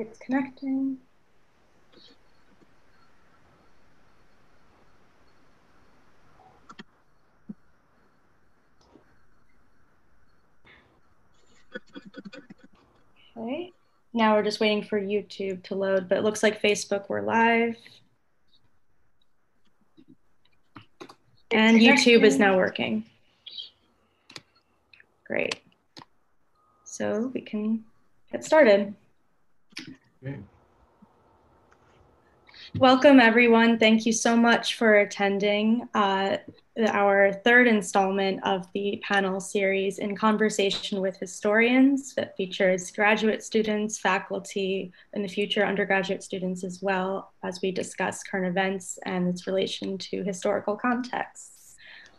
It's connecting. Okay, now we're just waiting for YouTube to load, but it looks like Facebook, we're live. And YouTube is now working. Great. So we can get started. Okay. Welcome, everyone. Thank you so much for attending uh, our third installment of the panel series in conversation with historians that features graduate students, faculty, and the future undergraduate students as well as we discuss current events and its relation to historical contexts.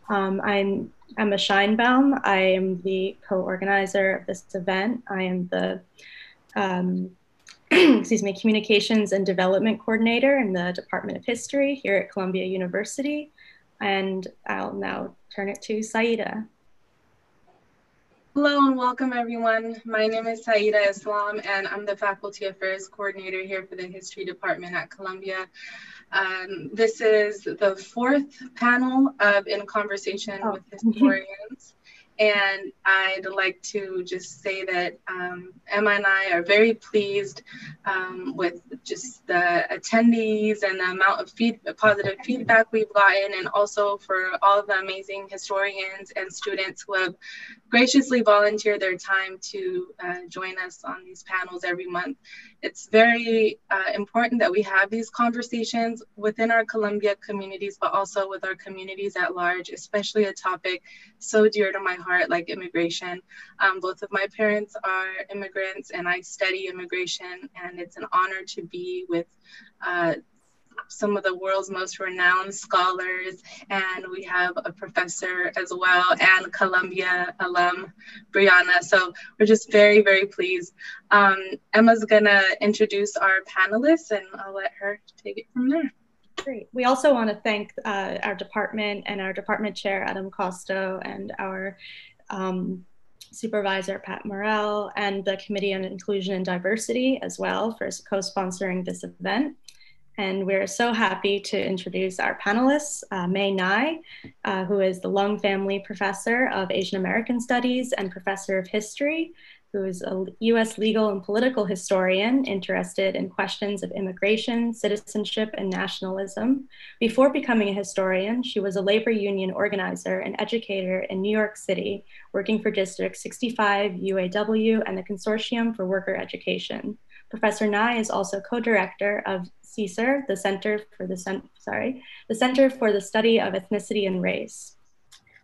Um, I'm Emma Scheinbaum. I am the co-organizer of this event. I am the um, excuse me, Communications and Development Coordinator in the Department of History here at Columbia University. And I'll now turn it to Saida. Hello and welcome everyone. My name is Saida Islam and I'm the Faculty Affairs Coordinator here for the History Department at Columbia. Um, this is the fourth panel of In Conversation oh. with Historians. And I'd like to just say that um, Emma and I are very pleased um, with just the attendees and the amount of feed, positive feedback we've gotten, and also for all the amazing historians and students who have graciously volunteered their time to uh, join us on these panels every month. It's very uh, important that we have these conversations within our Columbia communities, but also with our communities at large, especially a topic so dear to my heart like immigration. Um, both of my parents are immigrants and I study immigration, and it's an honor to be with uh, some of the world's most renowned scholars, and we have a professor as well, and Columbia alum, Brianna. So we're just very, very pleased. Um, Emma's gonna introduce our panelists, and I'll let her take it from there. Great. We also want to thank uh, our department and our department chair, Adam Kosto, and our um, supervisor, Pat Morrell, and the Committee on Inclusion and Diversity as well for co-sponsoring this event. And we're so happy to introduce our panelists, uh, Ngai, uh, who is the Lung Family Professor of Asian American Studies and Professor of History, who is a US legal and political historian interested in questions of immigration, citizenship, and nationalism. Before becoming a historian, she was a labor union organizer and educator in New York City, working for District 65 UAW and the Consortium for Worker Education. Professor Ngai is also co-director of CSER, the Center for the sorry, the Center for the Study of Ethnicity and Race.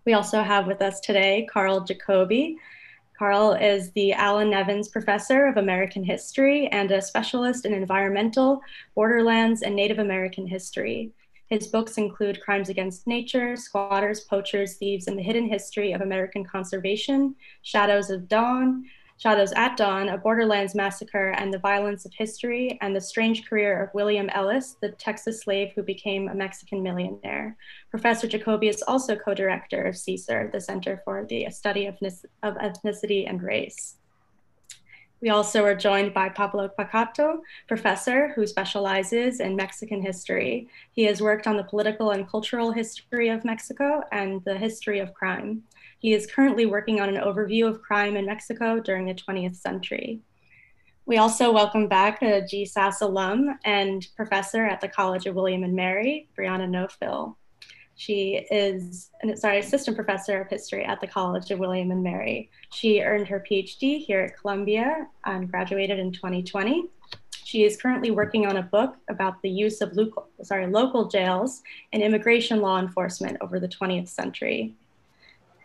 We also have with us today Karl Jacoby. Karl is the Allan Nevins Professor of American History and a specialist in environmental, borderlands, and Native American history. His books include Crimes Against Nature, Squatters, Poachers, Thieves, and the Hidden History of American Conservation, Shadows of Dawn, Shadows at Dawn, A Borderlands Massacre and the Violence of History, and the Strange Career of William Ellis, the Texas slave who became a Mexican millionaire. Professor Jacoby is also co-director of CSER, the Center for the Study of, of Ethnicity and Race. We also are joined by Pablo Piccato, professor who specializes in Mexican history. He has worked on the political and cultural history of Mexico and the history of crime. He is currently working on an overview of crime in Mexico during the 20th century. We also welcome back a GSAS alum and professor at the College of William and Mary, Brianna Nofil. She is, sorry, assistant professor of history at the College of William and Mary. She earned her PhD here at Columbia and graduated in 2020. She is currently working on a book about the use of local, sorry, local jails and immigration law enforcement over the 20th century.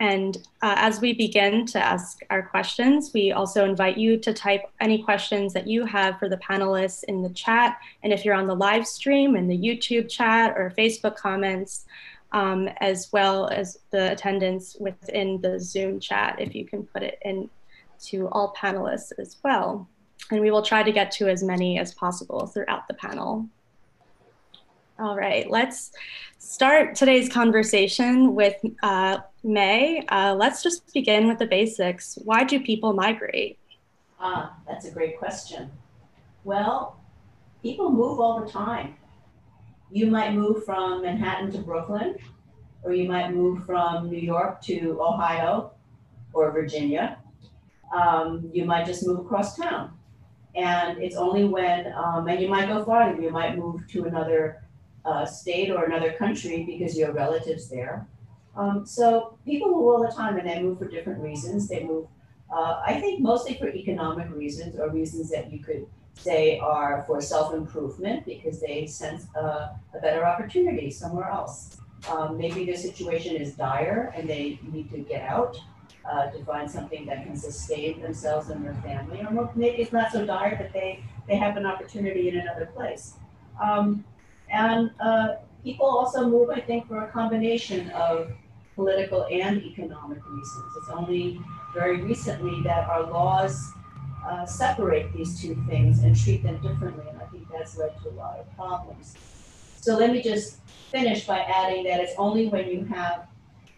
And uh, as we begin to ask our questions, we also invite you to type any questions that you have for the panelists in the chat. And if you're on the live stream in the YouTube chat or Facebook comments, um, as well as the attendance within the Zoom chat, if you can put it in to all panelists as well. And we will try to get to as many as possible throughout the panel. All right, let's start today's conversation with uh, Mae. Uh, let's just begin with the basics. Why do people migrate? Ah, that's a great question. Well, people move all the time. You might move from Manhattan to Brooklyn, or you might move from New York to Ohio or Virginia. Um, you might just move across town. And it's only when, um, and you might go farther, you might move to another uh, state or another country because you have relatives there. Um, so people move all the time and they move for different reasons. They move, uh, I think, mostly for economic reasons or reasons that you could say are for self improvement because they sense a, a better opportunity somewhere else. Um, maybe their situation is dire and they need to get out uh, to find something that can sustain themselves and their family, or maybe it's not so dire that they, they have an opportunity in another place. Um, and uh, people also move, I think, for a combination of political and economic reasons. It's only very recently that our laws uh, separate these two things and treat them differently, and I think that's led to a lot of problems. So let me just finish by adding that it's only when you have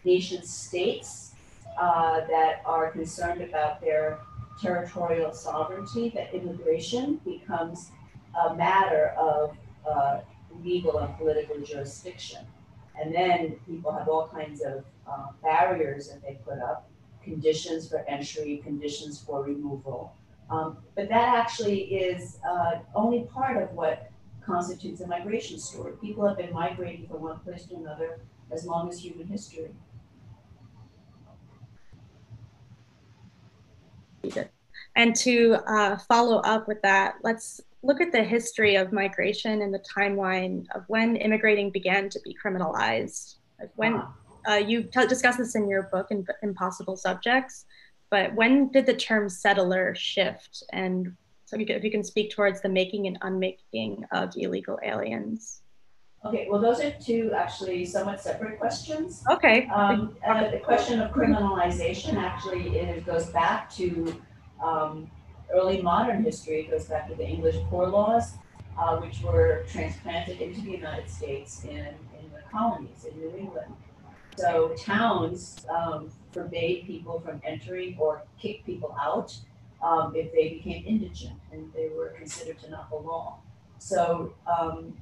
nation states uh, that are concerned about their territorial sovereignty that immigration becomes a matter of uh, legal and political jurisdiction. And then people have all kinds of uh, barriers that they put up, conditions for entry, conditions for removal. Um, but that actually is uh, only part of what constitutes a migration story. People have been migrating from one place to another as long as human history. And to uh, follow up with that, let's look at the history of migration and the timeline of when immigrating began to be criminalized. Like when uh, you t- discuss this in your book, in, Impossible Subjects, but when did the term settler shift? And so if you can speak towards the making and unmaking of illegal aliens. Okay, well, those are two actually somewhat separate questions. Okay. Um, the question of criminalization actually it goes back to um, early modern history. Goes back to the English poor laws, uh, which were transplanted into the United States in, in the colonies in New England. So towns um, forbade people from entering or kicked people out um, if they became indigent and they were considered to not belong. So um,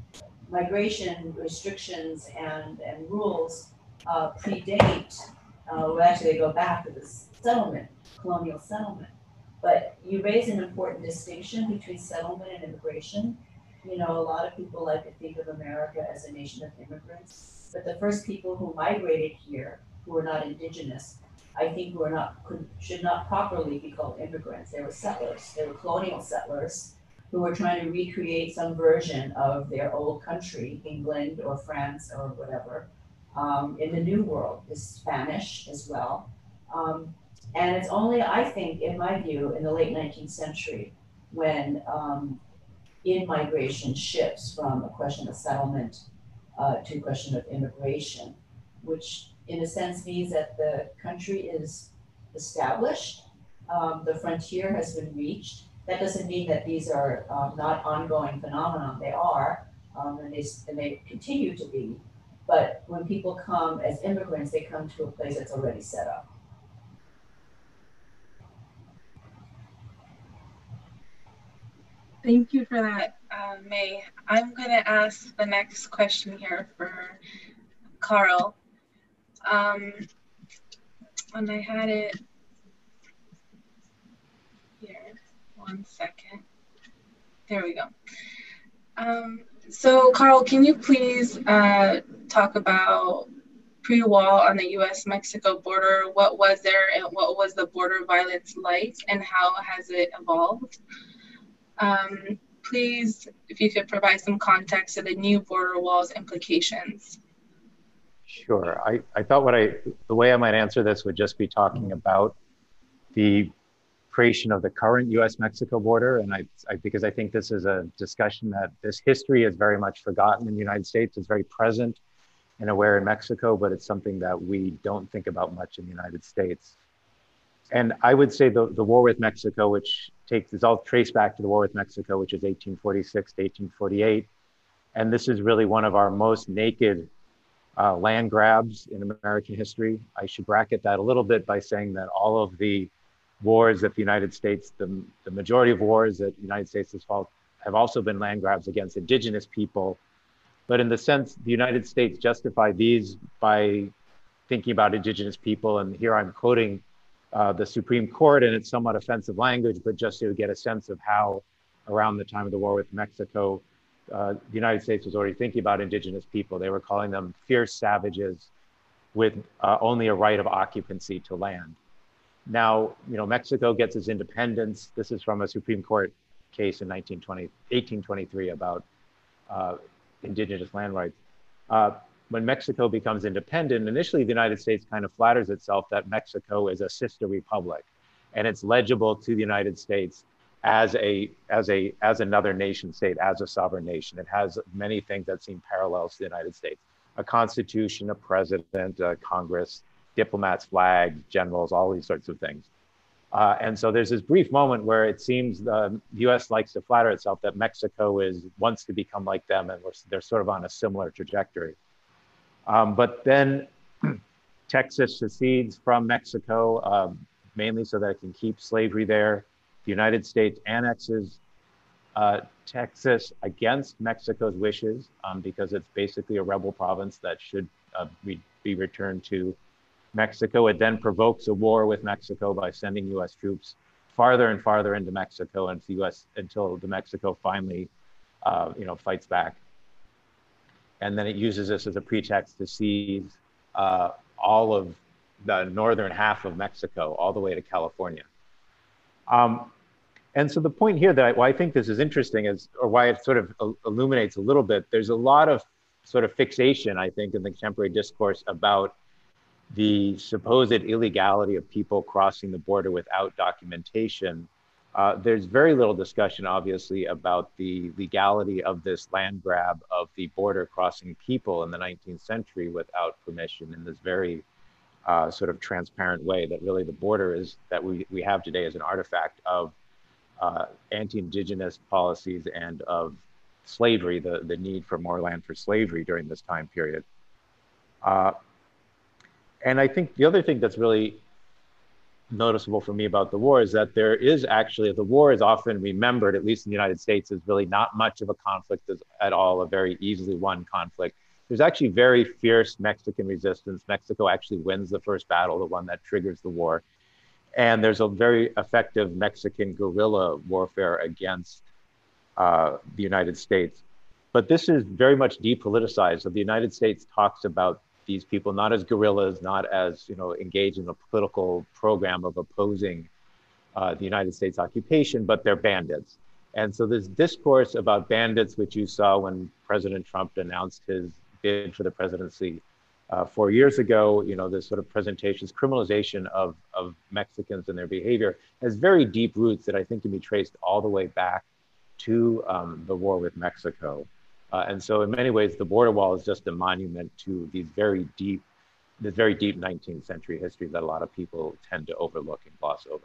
migration restrictions and, and rules uh, predate, uh, well, actually, they go back to the settlement, colonial settlement. But you raise an important distinction between settlement and immigration. You know, a lot of people like to think of America as a nation of immigrants, but the first people who migrated here, who were not indigenous, I think were not could, should not properly be called immigrants. They were settlers. They were colonial settlers who were trying to recreate some version of their old country, England or France or whatever, um, in the New World. The Spanish as well. Um, and it's only, I think, in my view, in the late 19th century, when um, in migration shifts from a question of settlement uh, to a question of immigration, which in a sense means that the country is established, um, the frontier has been reached. That doesn't mean that these are um, not ongoing phenomena. They are, um, and, they, and they continue to be. But when people come as immigrants, they come to a place that's already set up. Thank you for that, uh, Mae. I'm going to ask the next question here for Karl. Um, and I had it here, one second. There we go. Um, so, Karl, can you please uh, talk about pre-wall on the U.S.-Mexico border? What was there, and what was the border violence like, and how has it evolved? Um, please, if you could provide some context to the new border walls implications. Sure. I, I thought what I, the way I might answer this would just be talking about the creation of the current US-Mexico border. And I, I, because I think this is a discussion that this history is very much forgotten in the United States. It's very present and aware in Mexico, but it's something that we don't think about much in the United States. And I would say the, the war with Mexico, which takes, is all traced back to the war with Mexico, which is 1846 to 1848. And this is really one of our most naked uh, land grabs in American history. I should bracket that a little bit by saying that all of the wars that the United States, the, the majority of wars that the United States has fought, have also been land grabs against indigenous people. But in the sense, the United States justified these by thinking about indigenous people. And here I'm quoting uh, the Supreme Court, and it's somewhat offensive language, but just to get a sense of how, around the time of the war with Mexico, uh, the United States was already thinking about indigenous people. They were calling them fierce savages with uh, only a right of occupancy to land. Now, you know, Mexico gets its independence. This is from a Supreme Court case in 1920, 1823 about uh, indigenous land rights. When Mexico becomes independent, initially the United States kind of flatters itself that Mexico is a sister republic and it's legible to the United States as a as a as another nation state, as a sovereign nation. It has many things that seem parallels to the United States: a constitution, a president, a Congress, diplomats, flags, generals, all these sorts of things. Uh, and so there's this brief moment where it seems the U.S. likes to flatter itself that Mexico is wants to become like them, and they're sort of on a similar trajectory. Um, but then Texas secedes from Mexico, um, mainly so that it can keep slavery there. The United States annexes uh, Texas against Mexico's wishes um, because it's basically a rebel province that should uh, be, be returned to Mexico. It then provokes a war with Mexico by sending U.S. troops farther and farther into Mexico and the U.S. until the Mexico finally, uh, you know, fights back. And then it uses this as a pretext to seize uh, all of the northern half of Mexico, all the way to California. Um, and so the point here that I, why I think this is interesting is, or why it sort of illuminates a little bit, there's a lot of sort of fixation, I think, in the contemporary discourse about the supposed illegality of people crossing the border without documentation, uh, there's very little discussion, obviously, about the legality of this land grab of the border crossing people in the 19th century without permission in this very uh, sort of transparent way that really the border is that we, we have today as an artifact of uh, anti-indigenous policies and of slavery, the, the need for more land for slavery during this time period. Uh, and I think the other thing that's really noticeable for me about the war is that there is actually the war is often remembered, at least in the United States, as really not much of a conflict at all, a very easily won conflict. There's actually very fierce Mexican resistance. Mexico actually wins the first battle, the one that triggers the war. And there's a very effective Mexican guerrilla warfare against uh, the United States. But this is very much depoliticized. So the United States talks about these people not as guerrillas, not as you know engaged in a political program of opposing uh, the United States occupation, but they're bandits. And so this discourse about bandits, which you saw when President Trump announced his bid for the presidency uh, four years ago, you know, this sort of presentations, criminalization of, of Mexicans and their behavior has very deep roots that I think can be traced all the way back to um, the war with Mexico. Uh, and so in many ways, the border wall is just a monument to these very deep, this very deep 19th century history that a lot of people tend to overlook and gloss over.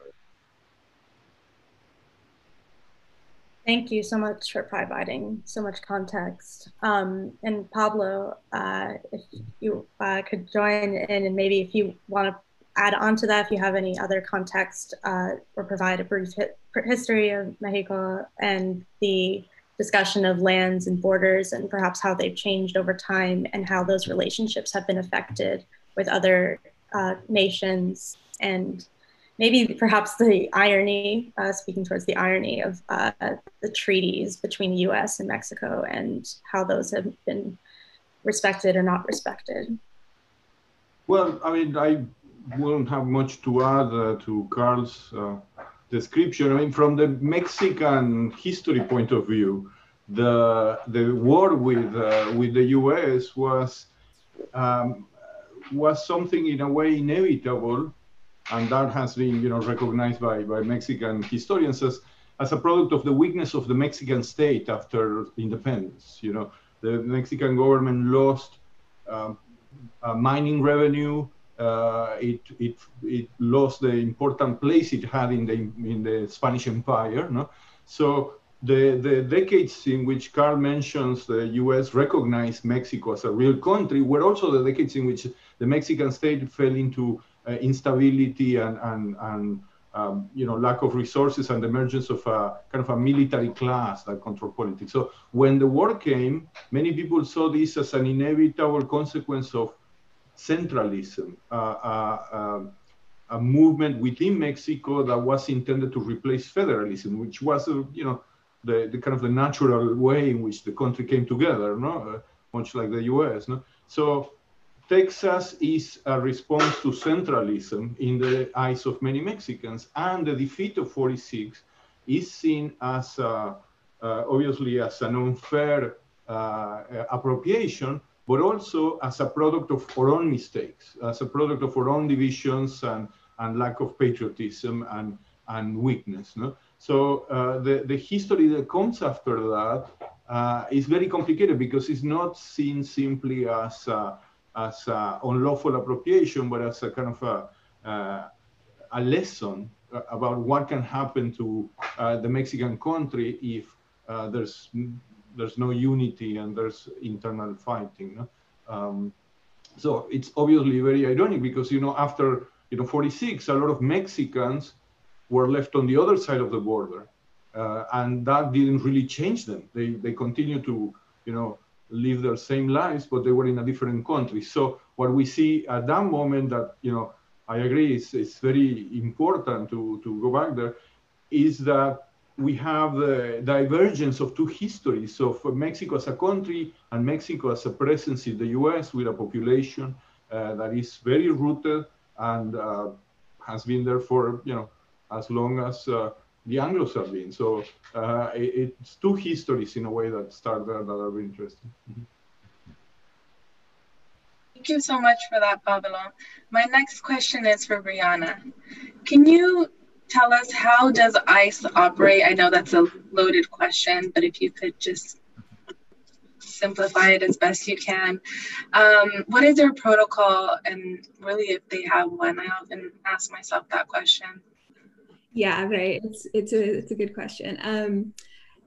Thank you so much for providing so much context. Um, and Pablo, uh, if you uh, could join in and maybe if you want to add on to that, if you have any other context uh, or provide a brief history of Mexico and the discussion of lands and borders and perhaps how they've changed over time and how those relationships have been affected with other uh, nations and maybe perhaps the irony, uh, speaking towards the irony of uh, the treaties between the US and Mexico and how those have been respected or not respected. Well, I mean, I won't have much to add uh, to Karl's uh, description. I mean, from the Mexican history point of view, the the war with uh, with the U.S. was um, was something in a way inevitable, and that has been you know recognized by by Mexican historians as as a product of the weakness of the Mexican state after independence. You know, the Mexican government lost um, mining revenue uh, it, it, it lost the important place it had in the, in the Spanish Empire. No? So the, the decades in which Karl mentions the US recognized Mexico as a real country were also the decades in which the Mexican state fell into uh, instability and, and, and um, you know, lack of resources and the emergence of a kind of a military class that controlled politics. So when the war came, many people saw this as an inevitable consequence of centralism, a movement within Mexico that was intended to replace federalism, which was, uh, you know, the, the kind of the natural way in which the country came together, no? Uh, much like the U.S. No? So Texas is a response to centralism in the eyes of many Mexicans, and the defeat of 46 is seen as uh, obviously as an unfair uh, appropriation, but also as a product of our own mistakes, as a product of our own divisions and, and lack of patriotism and, and weakness. No? So uh, the, the history that comes after that uh, is very complicated because it's not seen simply as as a unlawful appropriation, but as a kind of a, uh, a lesson about what can happen to uh, the Mexican country if uh, there's there's no unity and there's internal fighting. Um, so it's obviously very ironic because you know after you know 46, a lot of Mexicans were left on the other side of the border, uh, and that didn't really change them. They they continue to you know live their same lives, but they were in a different country. So what we see at that moment that, you know, I agree, it's, it's very important to, to go back there, is that we have the divergence of two histories of Mexico as a country and Mexico as a presence in the US with a population uh, that is very rooted and uh, has been there for, you know, as long as uh, the Anglos have been. So uh, it, it's two histories in a way that start there that are interesting. Mm-hmm. Thank you so much for that, Pablo. My next question is for Brianna. Can you tell us how does ICE operate? I know that's a loaded question, but if you could just simplify it as best you can. Um, what is their protocol, and really, if they have one? I often ask myself that question. Yeah, right. It's it's a it's a good question. Um,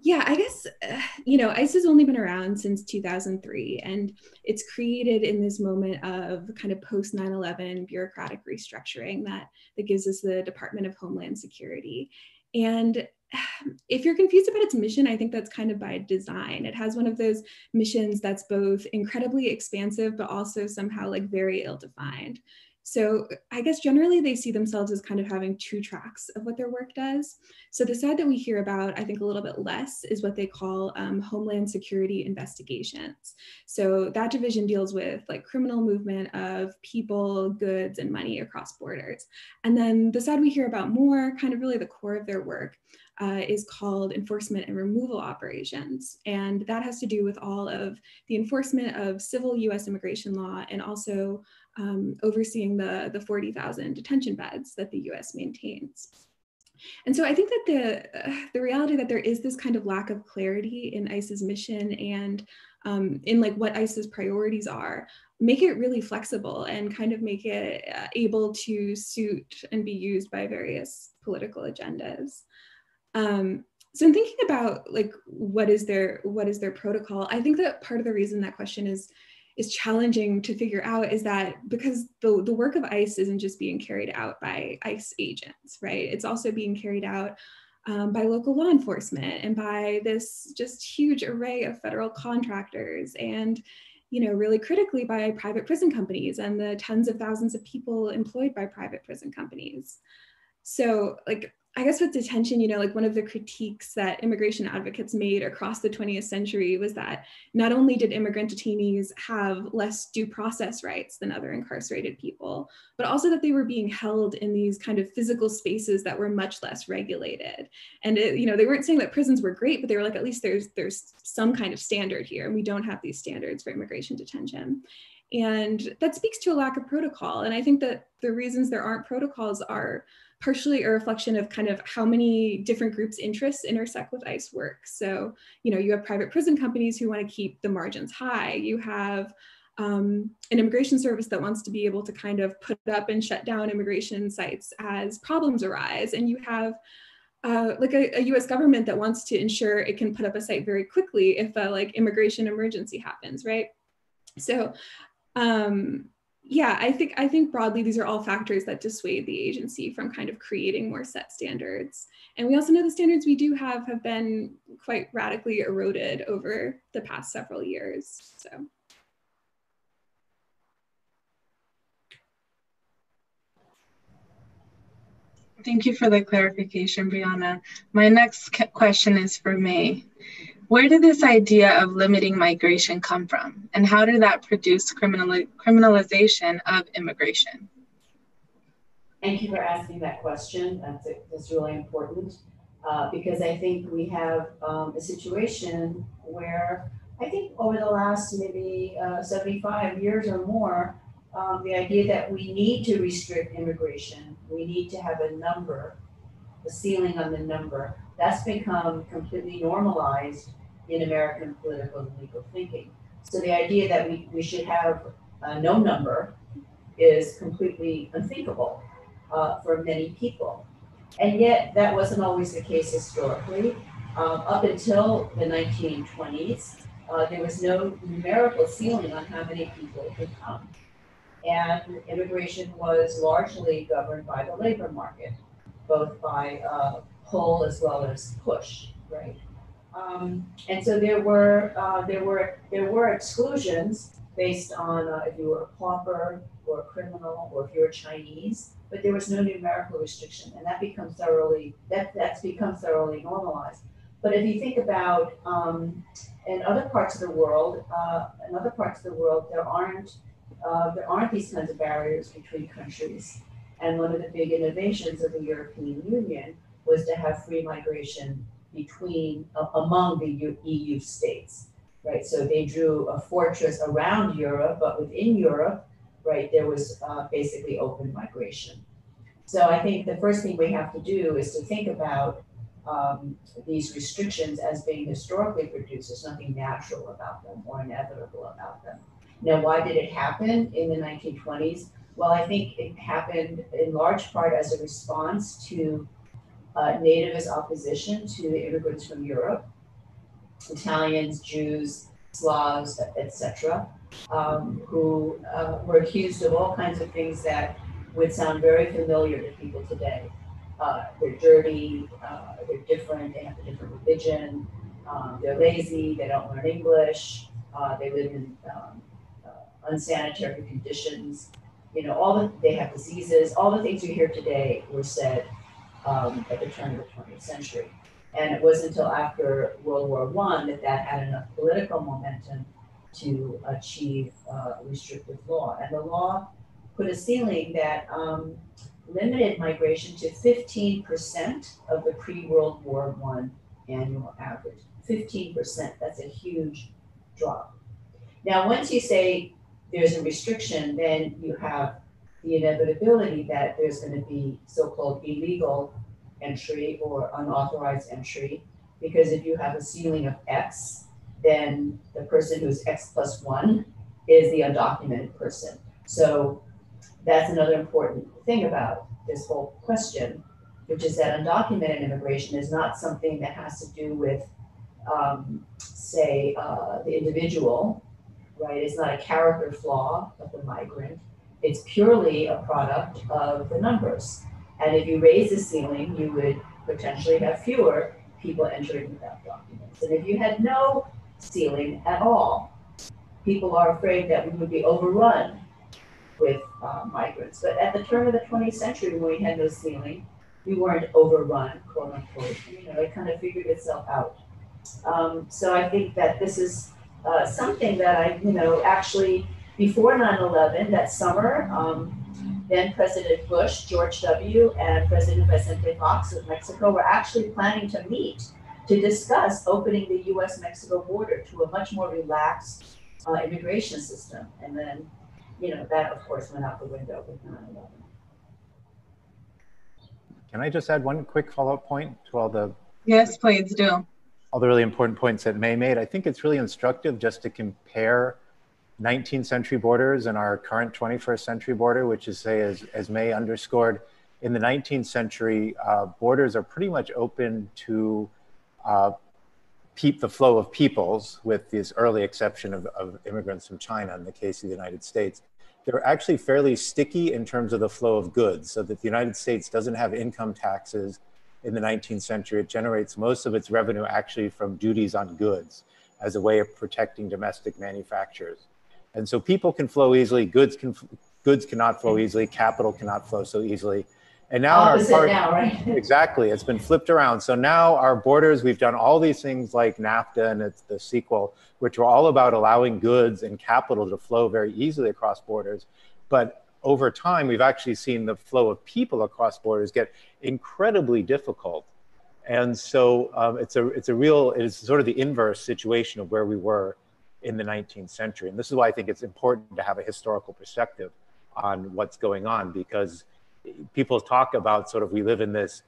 yeah, I guess you know ICE has only been around since 2003, and it's created in this moment of kind of post 9/11 bureaucratic restructuring that that gives us the Department of Homeland Security. And if you're confused about its mission, I think that's kind of by design. It has one of those missions that's both incredibly expansive, but also somehow like very ill defined. So I guess generally they see themselves as kind of having two tracks of what their work does. So the side that we hear about, I think a little bit less, is what they call um, Homeland Security investigations. So that division deals with like criminal movement of people, goods, and money across borders. And then the side we hear about more, kind of really the core of their work, uh, is called enforcement and removal operations. And that has to do with all of the enforcement of civil US immigration law and also um, overseeing the, the 40,000 detention beds that the US maintains. And so I think that the, uh, the reality that there is this kind of lack of clarity in ICE's mission and um, in like what ICE's priorities are, make it really flexible and kind of make it uh, able to suit and be used by various political agendas. Um, so in thinking about like what is their what is their protocol, I think that part of the reason that question is is challenging to figure out is that because the, the work of ICE isn't just being carried out by ICE agents, right? It's also being carried out um, by local law enforcement and by this just huge array of federal contractors and you know really critically by private prison companies and the tens of thousands of people employed by private prison companies so like I guess with detention, you know, like one of the critiques that immigration advocates made across the 20th century was that not only did immigrant detainees have less due process rights than other incarcerated people, but also that they were being held in these kind of physical spaces that were much less regulated. And it, you know, they weren't saying that prisons were great, but they were like, at least there's there's some kind of standard here, and we don't have these standards for immigration detention. And that speaks to a lack of protocol. And I think that the reasons there aren't protocols are partially a reflection of kind of how many different groups' interests intersect with ICE work. So, you know, you have private prison companies who want to keep the margins high. You have um, an immigration service that wants to be able to kind of put up and shut down immigration sites as problems arise. And you have uh, like a, a, U.S. government that wants to ensure it can put up a site very quickly if a like immigration emergency happens, right? So um, yeah, I think I think broadly these are all factors that dissuade the agency from kind of creating more set standards. And we also know the standards we do have have been quite radically eroded over the past several years. So. Thank you for the clarification, Brianna. My next question is for Mae. Where did this idea of limiting migration come from? And how did that produce criminal, criminalization of immigration? Thank you for asking that question. That's, that's really important uh, because I think we have um, a situation where I think over the last maybe uh, 75 years or more, um, the idea that we need to restrict immigration, we need to have a number, a ceiling on the number, that's become completely normalized in American political and legal thinking. So the idea that we, we should have uh, no number is completely unthinkable uh, for many people. And yet, that wasn't always the case historically. Um, up until the 1920s, uh, there was no numerical ceiling on how many people could come and immigration was largely governed by the labor market, both by uh, pull as well as push, right? Um, and so there were uh, there were there were exclusions based on uh, if you were a pauper or a criminal or if you were Chinese, but there was no numerical restriction, and that becomes thoroughly that that's become thoroughly normalized. But if you think about um, in other parts of the world, uh, in other parts of the world, there aren't uh, there aren't these kinds of barriers between countries. And one of the big innovations of the European Union was to have free migration between uh, among the EU states, right? So they drew a fortress around Europe, but within Europe, right, there was uh, basically open migration. So I think the first thing we have to do is to think about um, these restrictions as being historically produced. There's nothing natural about them or inevitable about them. Now, why did it happen in the 1920s? Well, I think it happened in large part as a response to uh, nativist opposition to the immigrants from Europe, Italians, Jews, Slavs, etc., um, who uh, were accused of all kinds of things that would sound very familiar to people today. Uh, they're dirty, uh, they're different, they have a different religion, um, they're lazy, they don't learn English, uh, they live in um, unsanitary conditions, you know, all the, they have diseases, all the things we hear today were said um, at the turn of the 20th century. And it wasn't until after World War One that that had enough political momentum to achieve uh, restrictive law. And the law put a ceiling that um, limited migration to 15% of the pre-World War One annual average. 15%, that's a huge drop. Now, once you say there's a restriction, then you have the inevitability that there's going to be so-called illegal entry or unauthorized entry. Because if you have a ceiling of X, then the person who's X plus one is the undocumented person. So that's another important thing about this whole question, which is that undocumented immigration is not something that has to do with, um, say, uh, the individual right? It's not a character flaw of the migrant. It's purely a product of the numbers. And if you raise the ceiling, you would potentially have fewer people entering without documents. And if you had no ceiling at all, people are afraid that we would be overrun with uh, migrants. But at the turn of the 20th century, when we had no ceiling, we weren't overrun, quote unquote. You know, it kind of figured itself out. Um, so I think that this is uh, something that I, you know, actually before 9/11 that summer, um, then President Bush, George W., and President Vicente Fox of Mexico were actually planning to meet to discuss opening the U.S.-Mexico border to a much more relaxed uh, immigration system. And then, you know, that of course went out the window with 9/11. Can I just add one quick follow-up point to all the? Yes, please do all the really important points that Mae made. I think it's really instructive just to compare 19th century borders and our current 21st century border, which is, say, as, as Mae underscored, in the 19th century, uh, borders are pretty much open to uh, keep the flow of peoples, with this early exception of, of immigrants from China in the case of the United States. they're actually fairly sticky in terms of the flow of goods, so that the United States doesn't have income taxes in the 19th century. It generates most of its revenue actually from duties on goods as a way of protecting domestic manufacturers. And so people can flow easily, goods can goods cannot flow easily, capital cannot flow so easily. And now Opposite our now, right? exactly, it's been flipped around. So now our borders, we've done all these things like NAFTA and it's the sequel, which were all about allowing goods and capital to flow very easily across borders. But over time, we've actually seen the flow of people across borders get incredibly difficult. And so um, it's a it's a real it's sort of the inverse situation of where we were in the 19th century. And this is why I think it's important to have a historical perspective on what's going on because people talk about sort of we live in this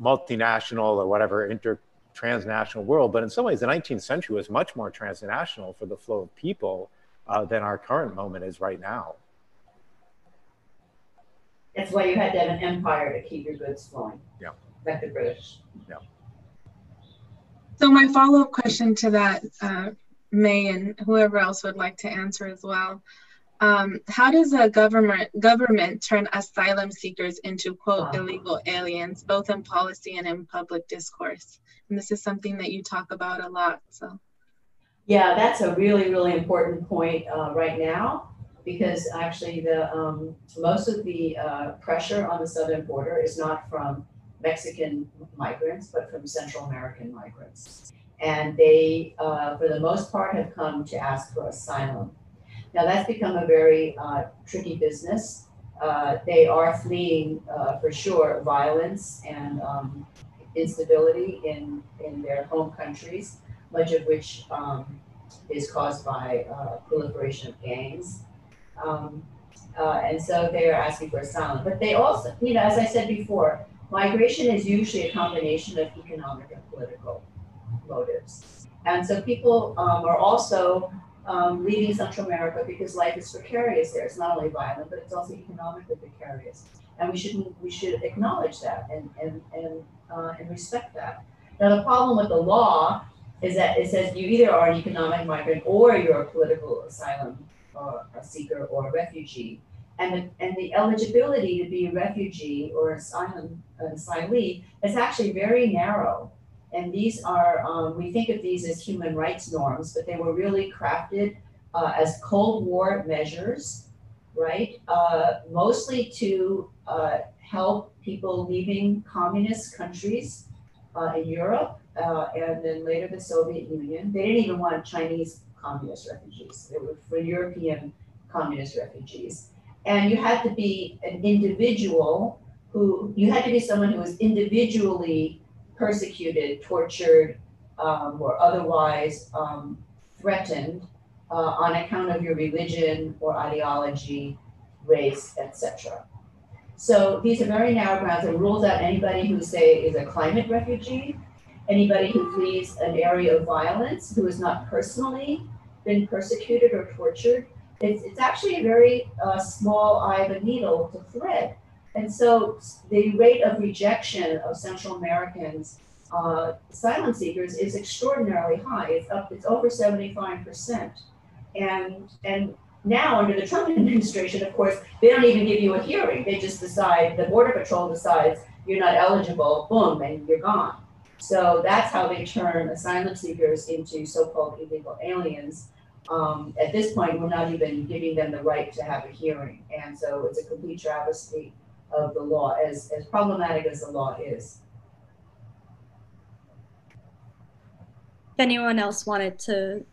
multinational or whatever inter transnational world, but in some ways the 19th century was much more transnational for the flow of people uh, than our current moment is right now. That's why you had to have an empire to keep your goods flowing. Yeah. Like the British. Yeah. So my follow-up question to that, uh, Mae and whoever else would like to answer as well. Um, how does a government government turn asylum seekers into quote illegal aliens, both in policy and in public discourse? And this is something that you talk about a lot. So Yeah, that's a really, really important point uh, right now because actually the um, most of the uh, pressure on the southern border is not from Mexican migrants, but from Central American migrants. And they, uh, for the most part, have come to ask for asylum. Now, that's become a very uh, tricky business. Uh, they are fleeing, uh, for sure, violence and um, instability in, in their home countries, much of which um, is caused by uh, proliferation of gangs. Um, uh, and so they are asking for asylum. But they also, you know, as I said before, migration is usually a combination of economic and political motives. And so people um, are also um, leaving Central America because life is precarious there. It's not only violent, but it's also economically precarious. And we should we should acknowledge that and and and uh, and respect that. Now the problem with the law is that it says you either are an economic migrant or you're a political asylum or a seeker or a refugee. And the, and the eligibility to be a refugee or asylum an asylee is actually very narrow. And these are, um, we think of these as human rights norms, but they were really crafted uh, as Cold War measures, right? Uh, mostly to uh, help people leaving communist countries uh, in Europe uh, and then later the Soviet Union. They didn't even want Chinese communist refugees, they were for European communist refugees. And you had to be an individual who, you had to be someone who was individually persecuted, tortured, um, or otherwise um, threatened uh, on account of your religion or ideology, race, etc. So these are very narrow grounds. It rules out anybody who, say, is a climate refugee, anybody who flees an area of violence, who has not personally been persecuted or tortured. It's, it's actually a very uh, small eye of a needle to thread. And so the rate of rejection of Central Americans, uh, asylum seekers, is extraordinarily high. It's up, it's over 75%. And, and now under the Trump administration, of course, they don't even give you a hearing. They just decide, the Border Patrol decides you're not eligible, boom, and you're gone. So that's how they turn asylum seekers into so-called illegal aliens. Um, at this point, we're not even giving them the right to have a hearing. And so it's a complete travesty of the law, as, as problematic as the law is. If anyone else wanted to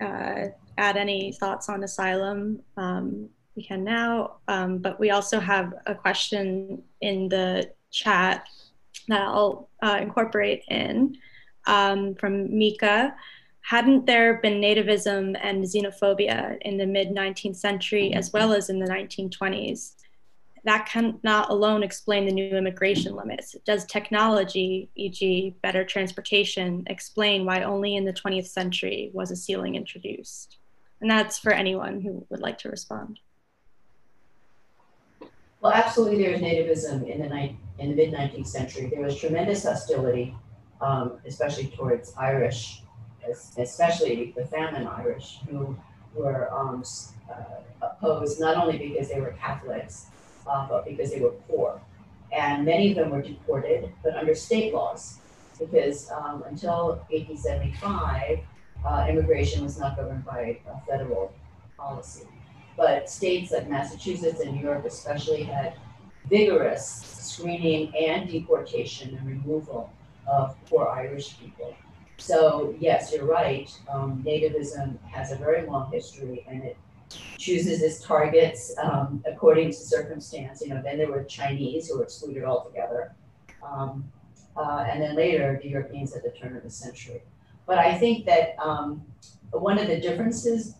uh, add any thoughts on asylum, um, we can now. Um, but we also have a question in the chat that I'll uh, incorporate in um, from Mika. Hadn't there been nativism and xenophobia in the mid 19th century as well as in the 1920s? That cannot alone explain the new immigration limits. Does technology, e.g., better transportation, explain why only in the 20th century was a ceiling introduced? And that's for anyone who would like to respond. Well, absolutely, there was nativism in the the mid 19th century. There was tremendous hostility, um, especially towards Irish, especially the famine Irish, who were um, uh, opposed not only because they were Catholics, uh, because they were poor. And many of them were deported, but under state laws, because um, until 1875, uh, immigration was not governed by federal policy. But states like Massachusetts and New York especially had vigorous screening and deportation and removal of poor Irish people. So yes, you're right. Um, nativism has a very long history, and it chooses its targets um, according to circumstance. You know, then there were Chinese who were excluded altogether, um, uh, and then later the Europeans at the turn of the century. But I think that um, one of the differences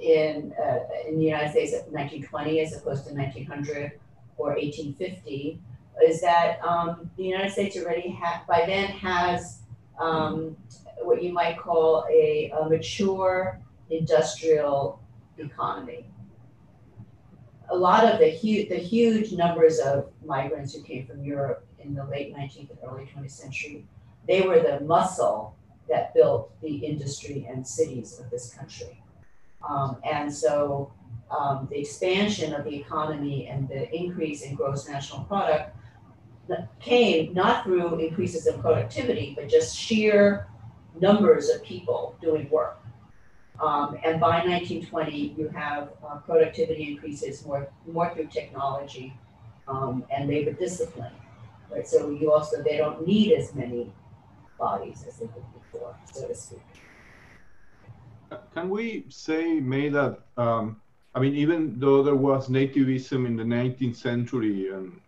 in uh, in the United States of 1920 as opposed to 1900 or 1850 is that um, the United States already ha- by then has um, what you might call a, a mature industrial economy. A lot of the, hu- the huge numbers of migrants who came from Europe in the late 19th and early 20th century, they were the muscle that built the industry and cities of this country. Um, and so um, the expansion of the economy and the increase in gross national product came not through increases in productivity, but just sheer numbers of people doing work. Um, and by 1920, you have uh, productivity increases more, more through technology um, and labor discipline. Right? So you also, they don't need as many bodies as they did before, so to speak. Can we say, Mae, that, um, I mean, even though there was nativism in the 19th century and,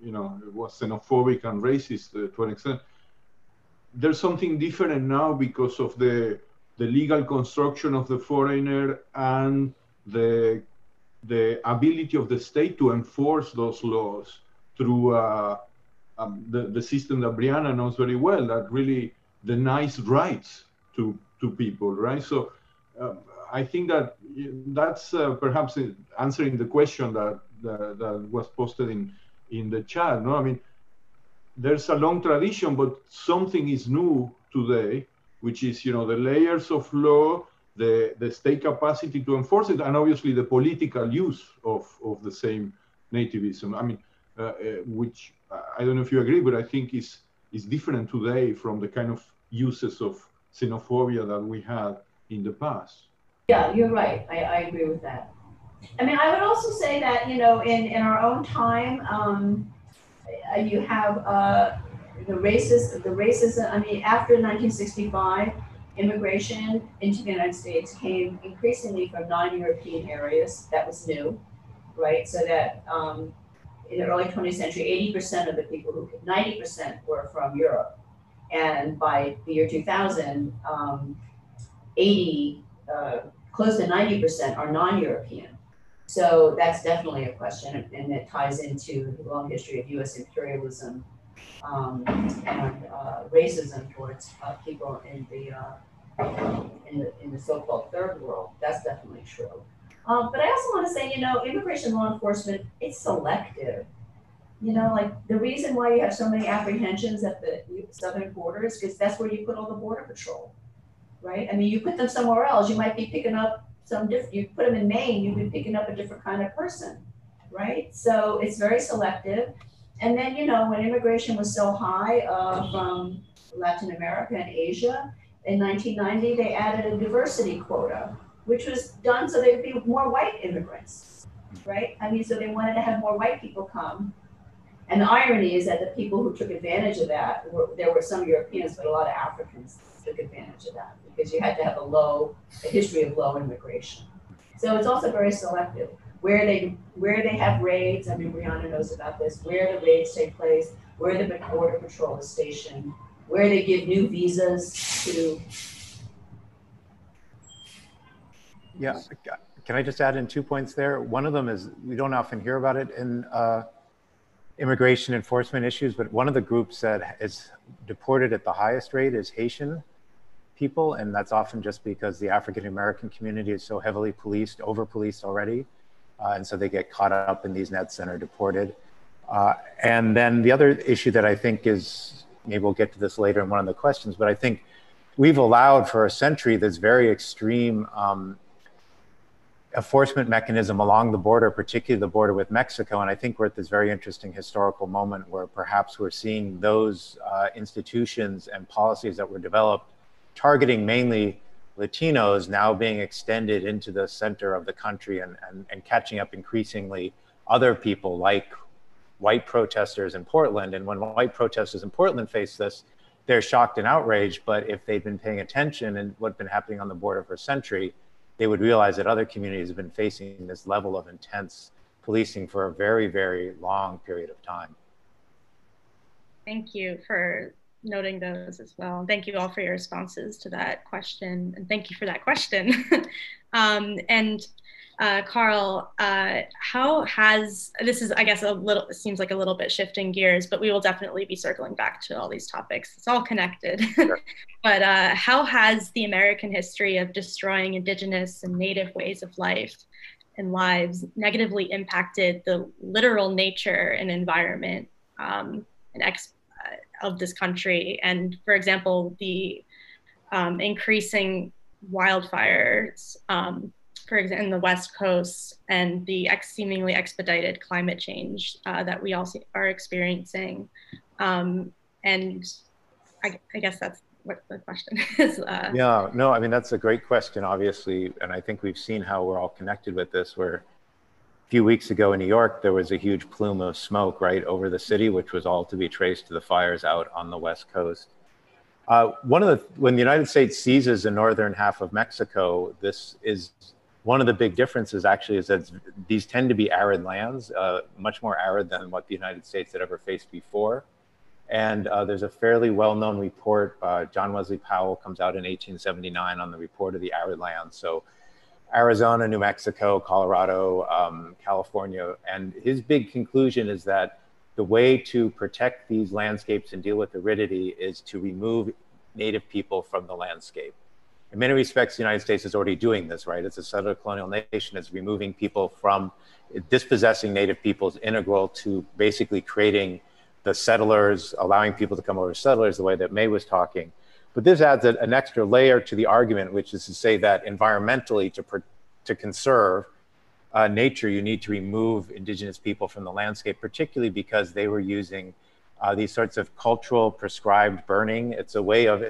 you know, it was xenophobic and racist uh, to an extent, there's something different now because of the the legal construction of the foreigner and the the ability of the state to enforce those laws through uh, um, the, the system that Brianna knows very well that really denies rights to, to people, right? So uh, I think that that's uh, perhaps answering the question that, that, that, was posted in, in the chat. No, I mean, there's a long tradition, but something is new today, which is, you know, the layers of law, the, the state capacity to enforce it, and obviously the political use of, of the same nativism. I mean, uh, uh, which I don't know if you agree, but I think is is different today from the kind of uses of xenophobia that we had in the past. Yeah, you're right. I, I agree with that. I mean, I would also say that, you know, in, in our own time, um, you have uh, the racist, the racism, I mean, after 1965, immigration into the United States came increasingly from non-European areas. That was new, right? So that um, in the early 20th century, 80% of the people who, 90% were from Europe. And by the year 2000, um, 80, uh, close to 90% are non-European. So that's definitely a question, and it ties into the long history of U.S. imperialism um, and uh, racism towards uh, people in the, uh, in the in the so-called third world. That's definitely true. Um, but I also want to say, you know, immigration law enforcement it's selective. You know, like the reason why you have so many apprehensions at the southern border is because that's where you put all the border patrol, right? I mean, you put them somewhere else, you might be picking up some different, you put them in Maine, you'd be picking up a different kind of person, right? So it's very selective. And then, you know, when immigration was so high uh, from Latin America and Asia, in 1990, they added a diversity quota, which was done so there'd be more white immigrants, right? I mean, so they wanted to have more white people come. And the irony is that the people who took advantage of that were there were some Europeans, but a lot of Africans took advantage of that because you had to have a low, a history of low immigration. So it's also very selective. Where they where they have raids, I mean Brianna knows about this, where the raids take place, where the border patrol is stationed, where they give new visas to. Yeah, can I just add in two points there? One of them is we don't often hear about it in uh, immigration enforcement issues, but one of the groups that is deported at the highest rate is Haitian people, and that's often just because the African American community is so heavily policed, over policed already, uh, and so they get caught up in these nets and are deported. Uh, and then the other issue that I think is maybe we'll get to this later in one of the questions, but I think we've allowed for a century this very extreme um, enforcement mechanism along the border, particularly the border with Mexico. And I think we're at this very interesting historical moment where perhaps we're seeing those uh, institutions and policies that were developed targeting mainly Latinos now being extended into the center of the country and, and, and catching up increasingly other people like white protesters in Portland. And when white protesters in Portland face this, they're shocked and outraged. But if they've been paying attention and what's been happening on the border for a century, they would realize that other communities have been facing this level of intense policing for a very, very long period of time. Thank you for noting those as well. Thank you all for your responses to that question. And thank you for that question. um, and uh, Karl, uh, how has this is I guess a little seems like a little bit shifting gears, but we will definitely be circling back to all these topics. It's all connected. Sure. but uh, how has the American history of destroying indigenous and native ways of life and lives negatively impacted the literal nature and environment um, and ex- of this country? And for example, the um, increasing wildfires. Um, for example, in the West Coast and the ex- seemingly expedited climate change uh, that we all are experiencing. Um, and I, I, guess that's what the question is. Uh, yeah, no, I mean, that's a great question, obviously. And I think we've seen how we're all connected with this, where few weeks ago in New York, there was a huge plume of smoke right over the city, which was all to be traced to the fires out on the West Coast. Uh, one of the when the United States seizes the northern half of Mexico, this is one of the big differences actually is that these tend to be arid lands, uh, much more arid than what the United States had ever faced before. And uh, there's a fairly well-known report. Uh, John Wesley Powell comes out in 1879 on the report of the arid lands. So Arizona, New Mexico, Colorado, um, California. And his big conclusion is that the way to protect these landscapes and deal with aridity is to remove native people from the landscape in many respects, the United States is already doing this, right? It's a settler colonial nation. It's removing people from dispossessing native peoples integral to basically creating the settlers, allowing people to come over as settlers, the way that Mae was talking. But this adds a, an extra layer to the argument, which is to say that environmentally, to, to conserve uh, nature, you need to remove indigenous people from the landscape, particularly because they were using uh, these sorts of cultural prescribed burning. It's a way of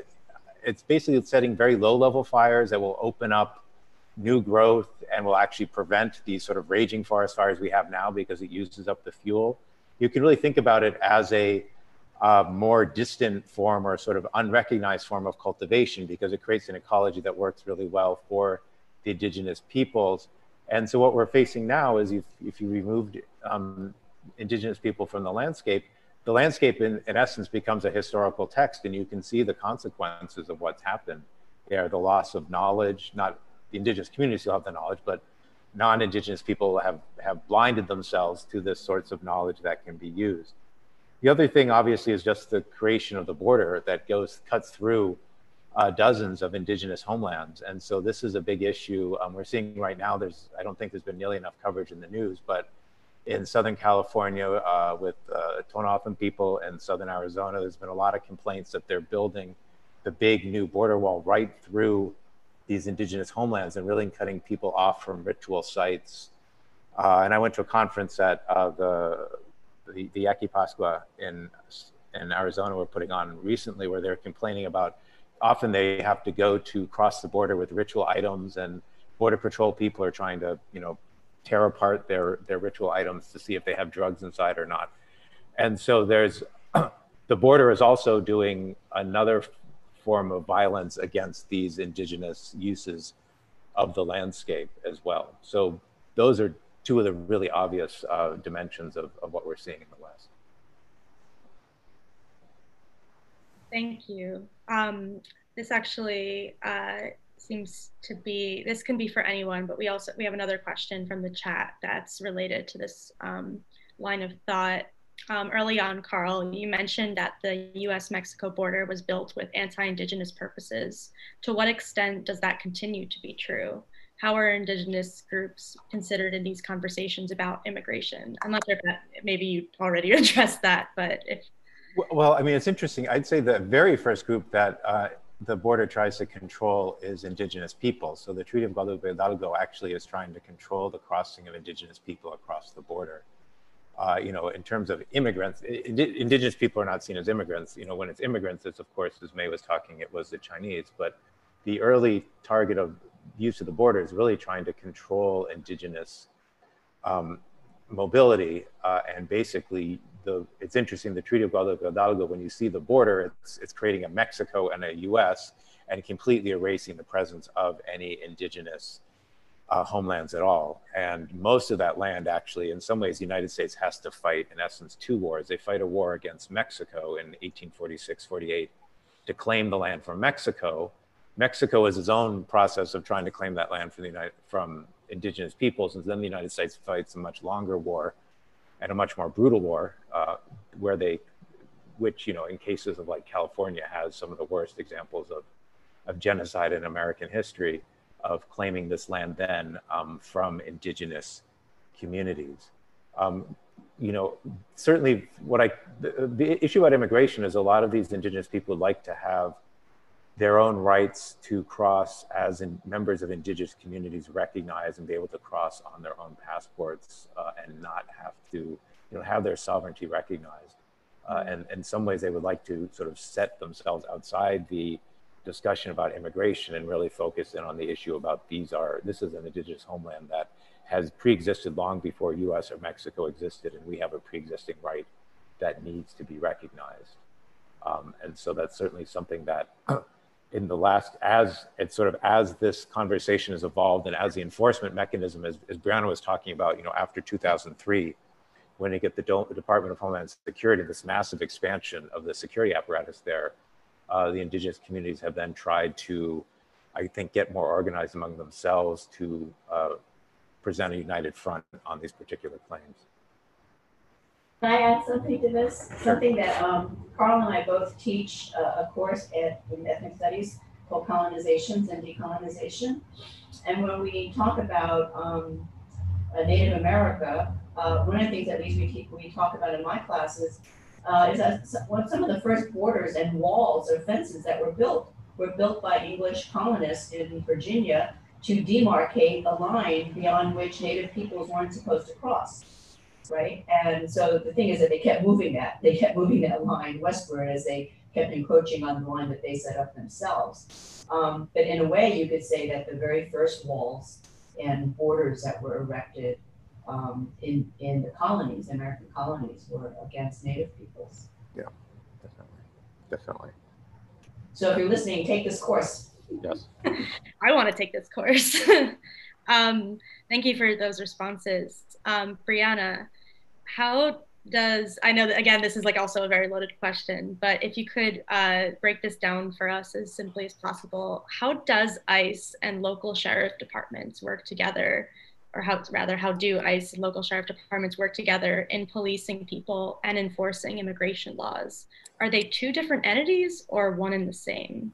it's basically setting very low level fires that will open up new growth and will actually prevent these sort of raging forest fires we have now because it uses up the fuel. You can really think about it as a uh, more distant form or sort of unrecognized form of cultivation because it creates an ecology that works really well for the indigenous peoples. And so what we're facing now is if, if you removed um, indigenous people from the landscape, the landscape in, in essence becomes a historical text and you can see the consequences of what's happened there the loss of knowledge not the indigenous communities still have the knowledge but non-indigenous people have have blinded themselves to the sorts of knowledge that can be used the other thing obviously is just the creation of the border that goes cuts through uh, dozens of indigenous homelands and so this is a big issue um, we're seeing right now there's i don't think there's been nearly enough coverage in the news but in Southern California uh, with uh, Tonopah people and Southern Arizona, there's been a lot of complaints that they're building the big new border wall right through these indigenous homelands and really cutting people off from ritual sites. Uh, and I went to a conference at uh, the, the, the Yaqui Pascua in, in Arizona we're putting on recently where they're complaining about often they have to go to cross the border with ritual items and border patrol people are trying to, you know, tear apart their their ritual items to see if they have drugs inside or not. And so there's the border is also doing another form of violence against these indigenous uses of the landscape as well. So those are two of the really obvious uh, dimensions of, of what we're seeing in the West. Thank you. Um, this actually uh, seems to be this can be for anyone but we also we have another question from the chat that's related to this um, line of thought um, early on Karl you mentioned that the us mexico border was built with anti-indigenous purposes to what extent does that continue to be true how are indigenous groups considered in these conversations about immigration i'm not sure if that maybe you already addressed that but if well i mean it's interesting i'd say the very first group that uh, the border tries to control is indigenous people. So the Treaty of Guadalupe Hidalgo actually is trying to control the crossing of indigenous people across the border. Uh, you know, in terms of immigrants, indigenous people are not seen as immigrants. You know, when it's immigrants, it's of course, as Mae was talking, it was the Chinese. But the early target of use of the border is really trying to control indigenous um, mobility uh, and basically the it's interesting the treaty of guadalajara when you see the border it's, it's creating a mexico and a us and completely erasing the presence of any indigenous uh, homelands at all. And most of that land actually in some ways the united states has to fight in essence two wars. They fight a war against mexico in 1846 48 to claim the land from mexico mexico is its own process of trying to claim that land from the united from indigenous peoples. And then the United States fights a much longer war and a much more brutal war uh, where they, which, you know, in cases of like California has some of the worst examples of, of genocide in American history of claiming this land then um, from indigenous communities. Um, you know, certainly what I, the, the issue about immigration is a lot of these indigenous people would like to have their own rights to cross as in members of indigenous communities recognize and be able to cross on their own passports uh, and not have to you know have their sovereignty recognized. Uh, and in some ways they would like to sort of set themselves outside the discussion about immigration and really focus in on the issue about these are this is an indigenous homeland that has pre-existed long before us or mexico existed and we have a pre-existing right that needs to be recognized. Um, and so that's certainly something that in the last as it's sort of as this conversation has evolved and as the enforcement mechanism as, as brianna was talking about you know after 2003 when you get the, the department of homeland security this massive expansion of the security apparatus there uh, the indigenous communities have then tried to i think get more organized among themselves to uh, present a united front on these particular claims can I add something to this? Something that um, Karl and I both teach uh, a course at, in ethnic studies called colonizations and decolonization. And when we talk about um, Native America, uh, one of the things at least we, we talk about in my classes uh, is that some of the first borders and walls or fences that were built were built by English colonists in Virginia to demarcate a line beyond which Native peoples weren't supposed to cross right? And so the thing is that they kept moving that, they kept moving that line westward as they kept encroaching on the line that they set up themselves. Um, but in a way, you could say that the very first walls and borders that were erected um, in, in the colonies, American colonies, were against Native peoples. Yeah, definitely, definitely. So if you're listening, take this course. Yes. I want to take this course. um, thank you for those responses. Um, Brianna, how does I know that again this is like also a very loaded question, but if you could uh, break this down for us as simply as possible, how does ICE and local sheriff departments work together, or how rather how do ICE and local sheriff departments work together in policing people and enforcing immigration laws? Are they two different entities or one and the same?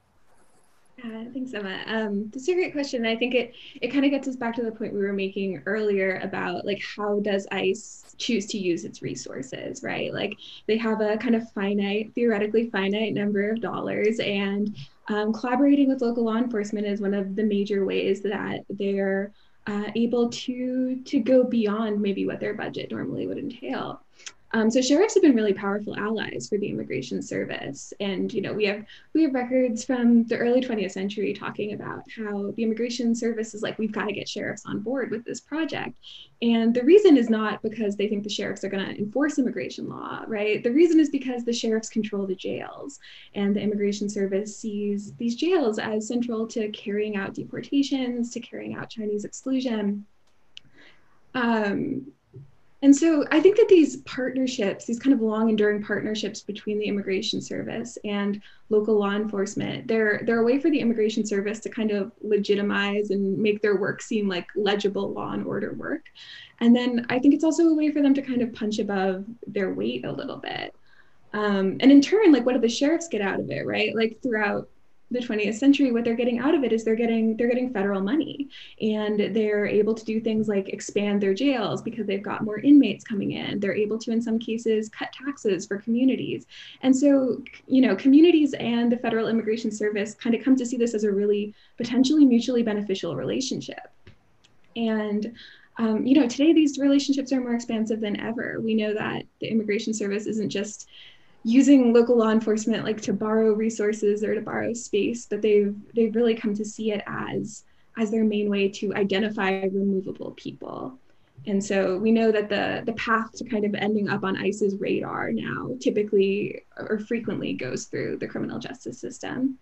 Yeah, thanks, Emma. Um, that's a great question. I think it it kind of gets us back to the point we were making earlier about like how does ICE choose to use its resources, right? Like they have a kind of finite, theoretically finite number of dollars, and um, collaborating with local law enforcement is one of the major ways that they're uh, able to to go beyond maybe what their budget normally would entail. Um, so sheriffs have been really powerful allies for the immigration service, and you know we have we have records from the early 20th century talking about how the immigration service is like we've got to get sheriffs on board with this project, and the reason is not because they think the sheriffs are going to enforce immigration law, right? The reason is because the sheriffs control the jails, and the immigration service sees these jails as central to carrying out deportations, to carrying out Chinese exclusion. Um, and so I think that these partnerships, these kind of long enduring partnerships between the immigration service and local law enforcement, they're they're a way for the immigration service to kind of legitimize and make their work seem like legible law and order work. And then I think it's also a way for them to kind of punch above their weight a little bit. Um, and in turn, like what do the sheriffs get out of it, right? Like throughout the 20th century what they're getting out of it is they're getting they're getting federal money. And they're able to do things like expand their jails because they've got more inmates coming in. They're able to in some cases cut taxes for communities. And so you know communities and the federal immigration service kind of come to see this as a really potentially mutually beneficial relationship. And um, you know today these relationships are more expansive than ever. We know that the immigration service isn't just using local law enforcement like to borrow resources or to borrow space, but they've they've really come to see it as as their main way to identify removable people. And so we know that the the path to kind of ending up on ICE's radar now typically or frequently goes through the criminal justice system.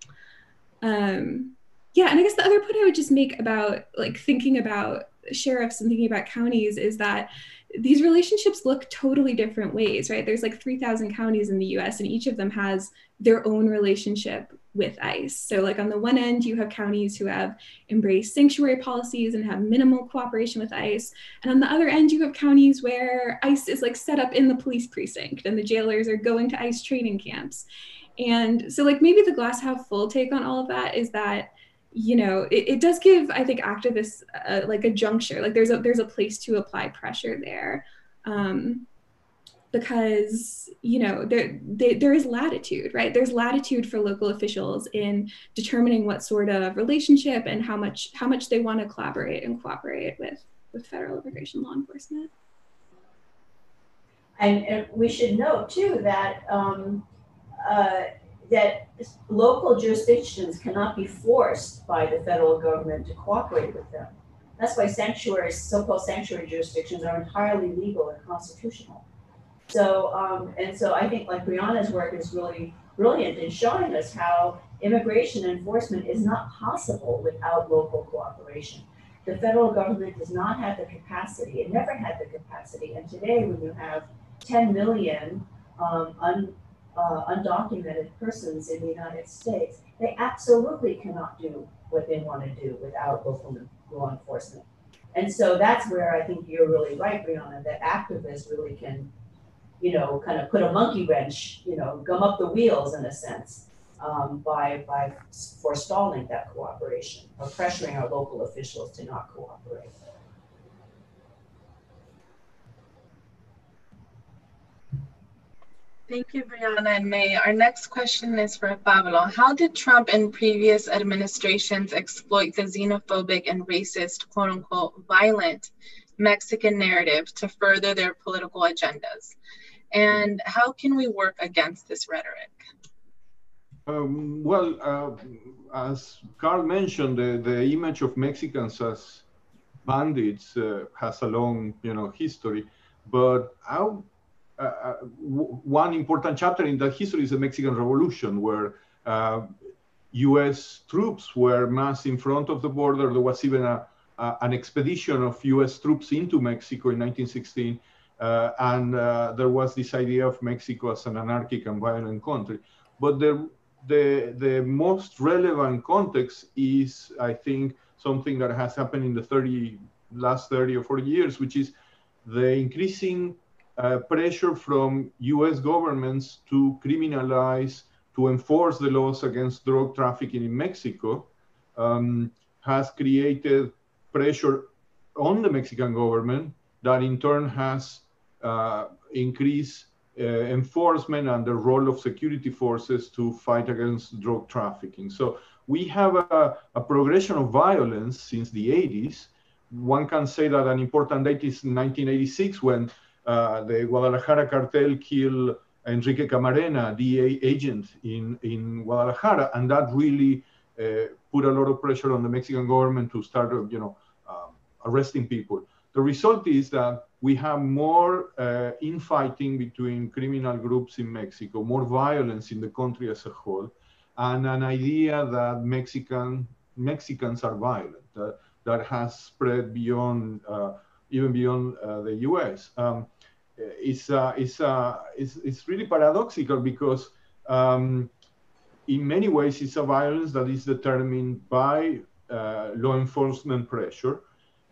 Um, yeah, and I guess the other point I would just make about like thinking about sheriffs and thinking about counties is that these relationships look totally different ways, right? There's like 3,000 counties in the US, and each of them has their own relationship with ICE. So, like on the one end, you have counties who have embraced sanctuary policies and have minimal cooperation with ICE. And on the other end, you have counties where ICE is like set up in the police precinct and the jailers are going to ICE training camps. And so, like, maybe the glass half full take on all of that is that you know it, it does give i think activists uh, like a juncture like there's a there's a place to apply pressure there. Um, because you know there, there is latitude right? There's latitude for local officials in determining what sort of relationship and how much how much they want to collaborate and cooperate with with federal immigration law enforcement. And, and we should note too that um, uh, that local jurisdictions cannot be forced by the federal government to cooperate with them. That's why sanctuaries, so-called sanctuary jurisdictions are entirely legal and constitutional. So, um, and so I think like Brianna's work is really brilliant in showing us how immigration enforcement is not possible without local cooperation. The federal government does not have the capacity, it never had the capacity. And today, when you have 10 million um, un, uh, undocumented persons in the United States, they absolutely cannot do what they want to do without local law enforcement. And so that's where I think you're really right, Brianna, that activists really can, you know, kind of put a monkey wrench, you know, gum up the wheels in a sense um, by, by forestalling that cooperation or pressuring our local officials to not cooperate. Thank you, Brianna and Mae. Our next question is for Pablo. How did Trump and previous administrations exploit the xenophobic and racist, quote unquote, violent Mexican narrative to further their political agendas? And how can we work against this rhetoric? Um, well, uh, as Karl mentioned, the, the image of Mexicans as bandits uh, has a long, you know, history. But I one important chapter in that history is the Mexican Revolution, where U.S. Uh, troops were massed in front of the border. There was even a, an expedition of U.S. troops into Mexico in 1916. Uh, and uh, there was this idea of Mexico as an anarchic and violent country. But the, the, the most relevant context is, I think, something that has happened in the 30, last 30 or 40 years, which is the increasing uh, pressure from US governments to criminalize, to enforce the laws against drug trafficking in Mexico um, has created pressure on the Mexican government that in turn has uh, increased uh, enforcement and the role of security forces to fight against drug trafficking. So we have a, a, progression of violence since the 80s. One can say that an important date is 1986 when uh, the Guadalajara cartel killed Enrique Camarena, DEA agent in, in Guadalajara, and that really uh, put a lot of pressure on the Mexican government to start, you know, um, arresting people. The result is that we have more uh, infighting between criminal groups in Mexico, more violence in the country as a whole, and an idea that Mexican Mexicans are violent. Uh, that has spread beyond uh, even beyond uh, the U.S. Um, it's, uh, it's, uh, it's, it's really paradoxical because um, in many ways it's a violence that is determined by law enforcement pressure.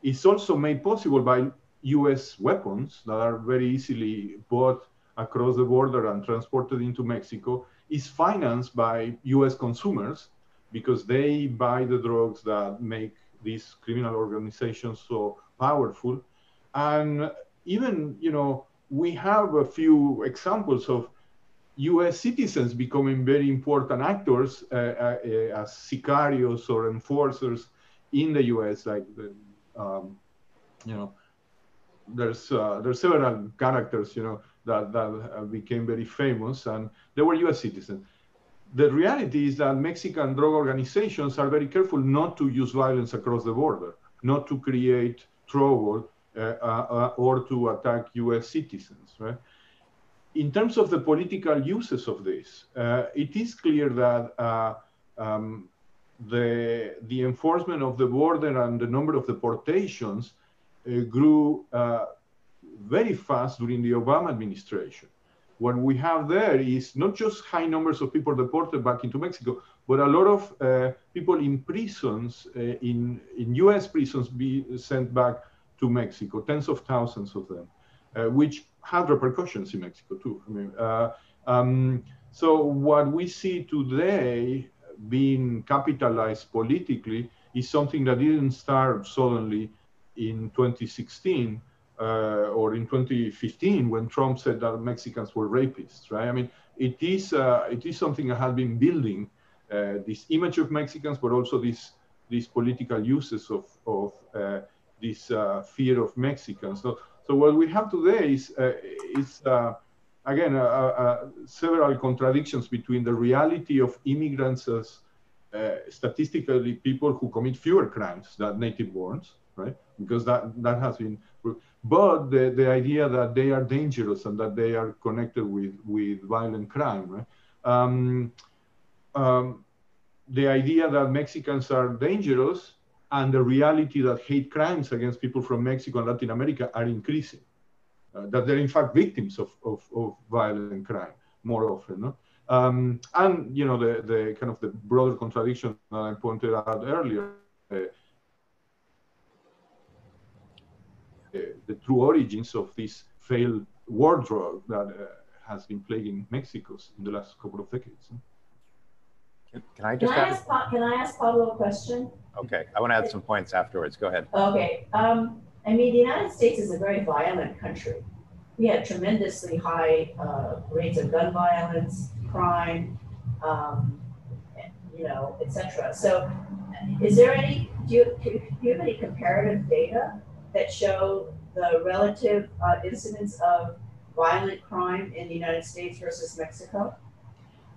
It's also made possible by US weapons that are very easily bought across the border and transported into Mexico. It's financed by US consumers because they buy the drugs that make these criminal organizations so powerful. And even, you know, we have a few examples of US citizens becoming very important actors uh, uh, as sicarios or enforcers in the US, like the, um, you know, there's uh, there's several characters, you know, that that became very famous, and they were U.S. citizens. The reality is that Mexican drug organizations are very careful not to use violence across the border, not to create trouble or to attack U.S. citizens, right? In terms of the political uses of this, uh, it is clear that uh, um, the the enforcement of the border and the number of deportations uh, grew uh, very fast during the Obama administration. What we have there is not just high numbers of people deported back into Mexico, but a lot of uh, people in prisons, uh, in, in US prisons, be sent back to Mexico, tens of thousands of them, uh, which had repercussions in Mexico too. I mean, uh, um, so what we see today being capitalized politically is something that didn't start suddenly in 2016 uh, or in 2015 when Trump said that Mexicans were rapists, right? I mean, it is uh, it is something that has been building uh, this image of Mexicans, but also this these political uses of of uh, this uh, fear of Mexicans. So so what we have today is uh, is again several contradictions between the reality of immigrants as statistically people who commit fewer crimes than native borns right? Because that, that has been, but the, the idea that they are dangerous and that they are connected with, with violent crime, right? Um, um, the idea that Mexicans are dangerous and the reality that hate crimes against people from Mexico and Latin America are increasing. Uh, that they're in fact victims of, of, of violent crime more often. No? Um, and you know the, the kind of the broader contradiction that I pointed out earlier. Uh, the true origins of this failed war drug that uh, has been plaguing Mexico in the last couple of decades. Can, can I just can I, ask, can I ask Pablo a question? Okay, I want to add some points afterwards. Go ahead. Okay. Um, I mean, the United States is a very violent country. We have tremendously high uh, rates of gun violence, crime, um, you know, etc. So, is there any? Do you, do you have any comparative data that show the relative uh, incidence of violent crime in the United States versus Mexico?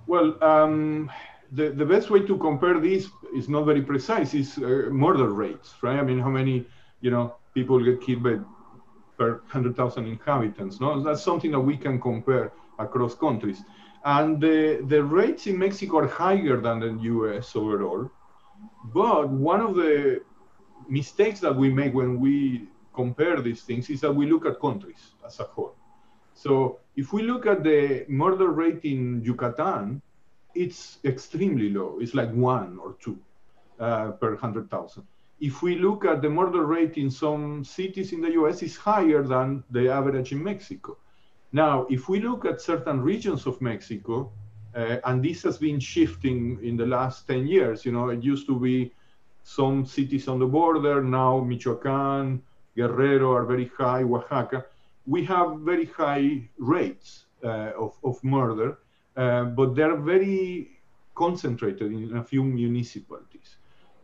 Well, um, the, the best way to compare this is not very precise, is uh, murder rates, right? I mean, how many, you know, people get killed by, per 100,000 inhabitants, no? That's something that we can compare across countries. And the, the rates in Mexico are higher than the US overall. But one of the mistakes that we make when we compare these things is that we look at countries as a whole. So if we look at the murder rate in Yucatan, it's extremely low. It's like one or two uh, per 100,000. If we look at the murder rate in some cities in the US, it's higher than the average in Mexico. Now, if we look at certain regions of Mexico, uh, and this has been shifting in the last 10 years, you know, it used to be some cities on the border, now Michoacan, Guerrero are very high, Oaxaca. We have very high rates uh, of, of murder, uh, but they're very concentrated in a few municipalities.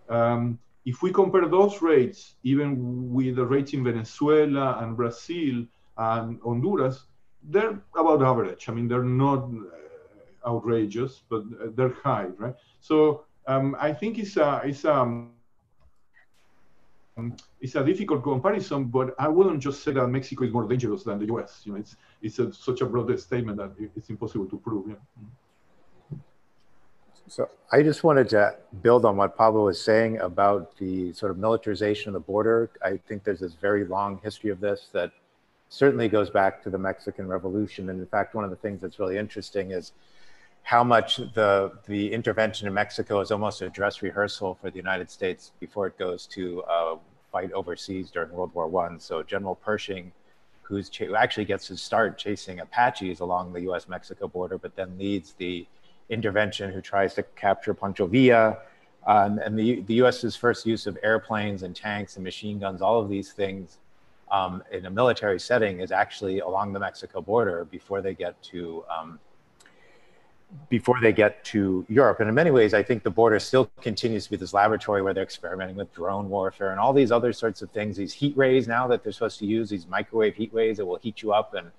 Um, if we compare those rates, even with the rates in Venezuela and Brazil and Honduras, they're about average. I mean, they're not uh, outrageous, but they're high, right? So um, I think it's a, it's a, um, it's a difficult comparison, but I wouldn't just say that Mexico is more dangerous than the US. You know, it's, it's a, such a broad statement that it's impossible to prove. So I just wanted to build on what Pablo was saying about the sort of militarization of the border. I think there's this very long history of this that certainly goes back to the Mexican Revolution. And in fact, one of the things that's really interesting is how much the the intervention in Mexico is almost a dress rehearsal for the United States before it goes to uh, fight overseas during World War One. So General Pershing, who's who actually gets his start chasing Apaches along the U.S.-Mexico border, but then leads the intervention who tries to capture Pancho Villa Um, and the, the US's first use of airplanes and tanks and machine guns, all of these things um, in a military setting is actually along the Mexico border before they get to um, before they get to Europe. And in many ways, I think the border still continues to be this laboratory where they're experimenting with drone warfare and all these other sorts of things. These heat rays now that they're supposed to use, these microwave heat rays that will heat you up and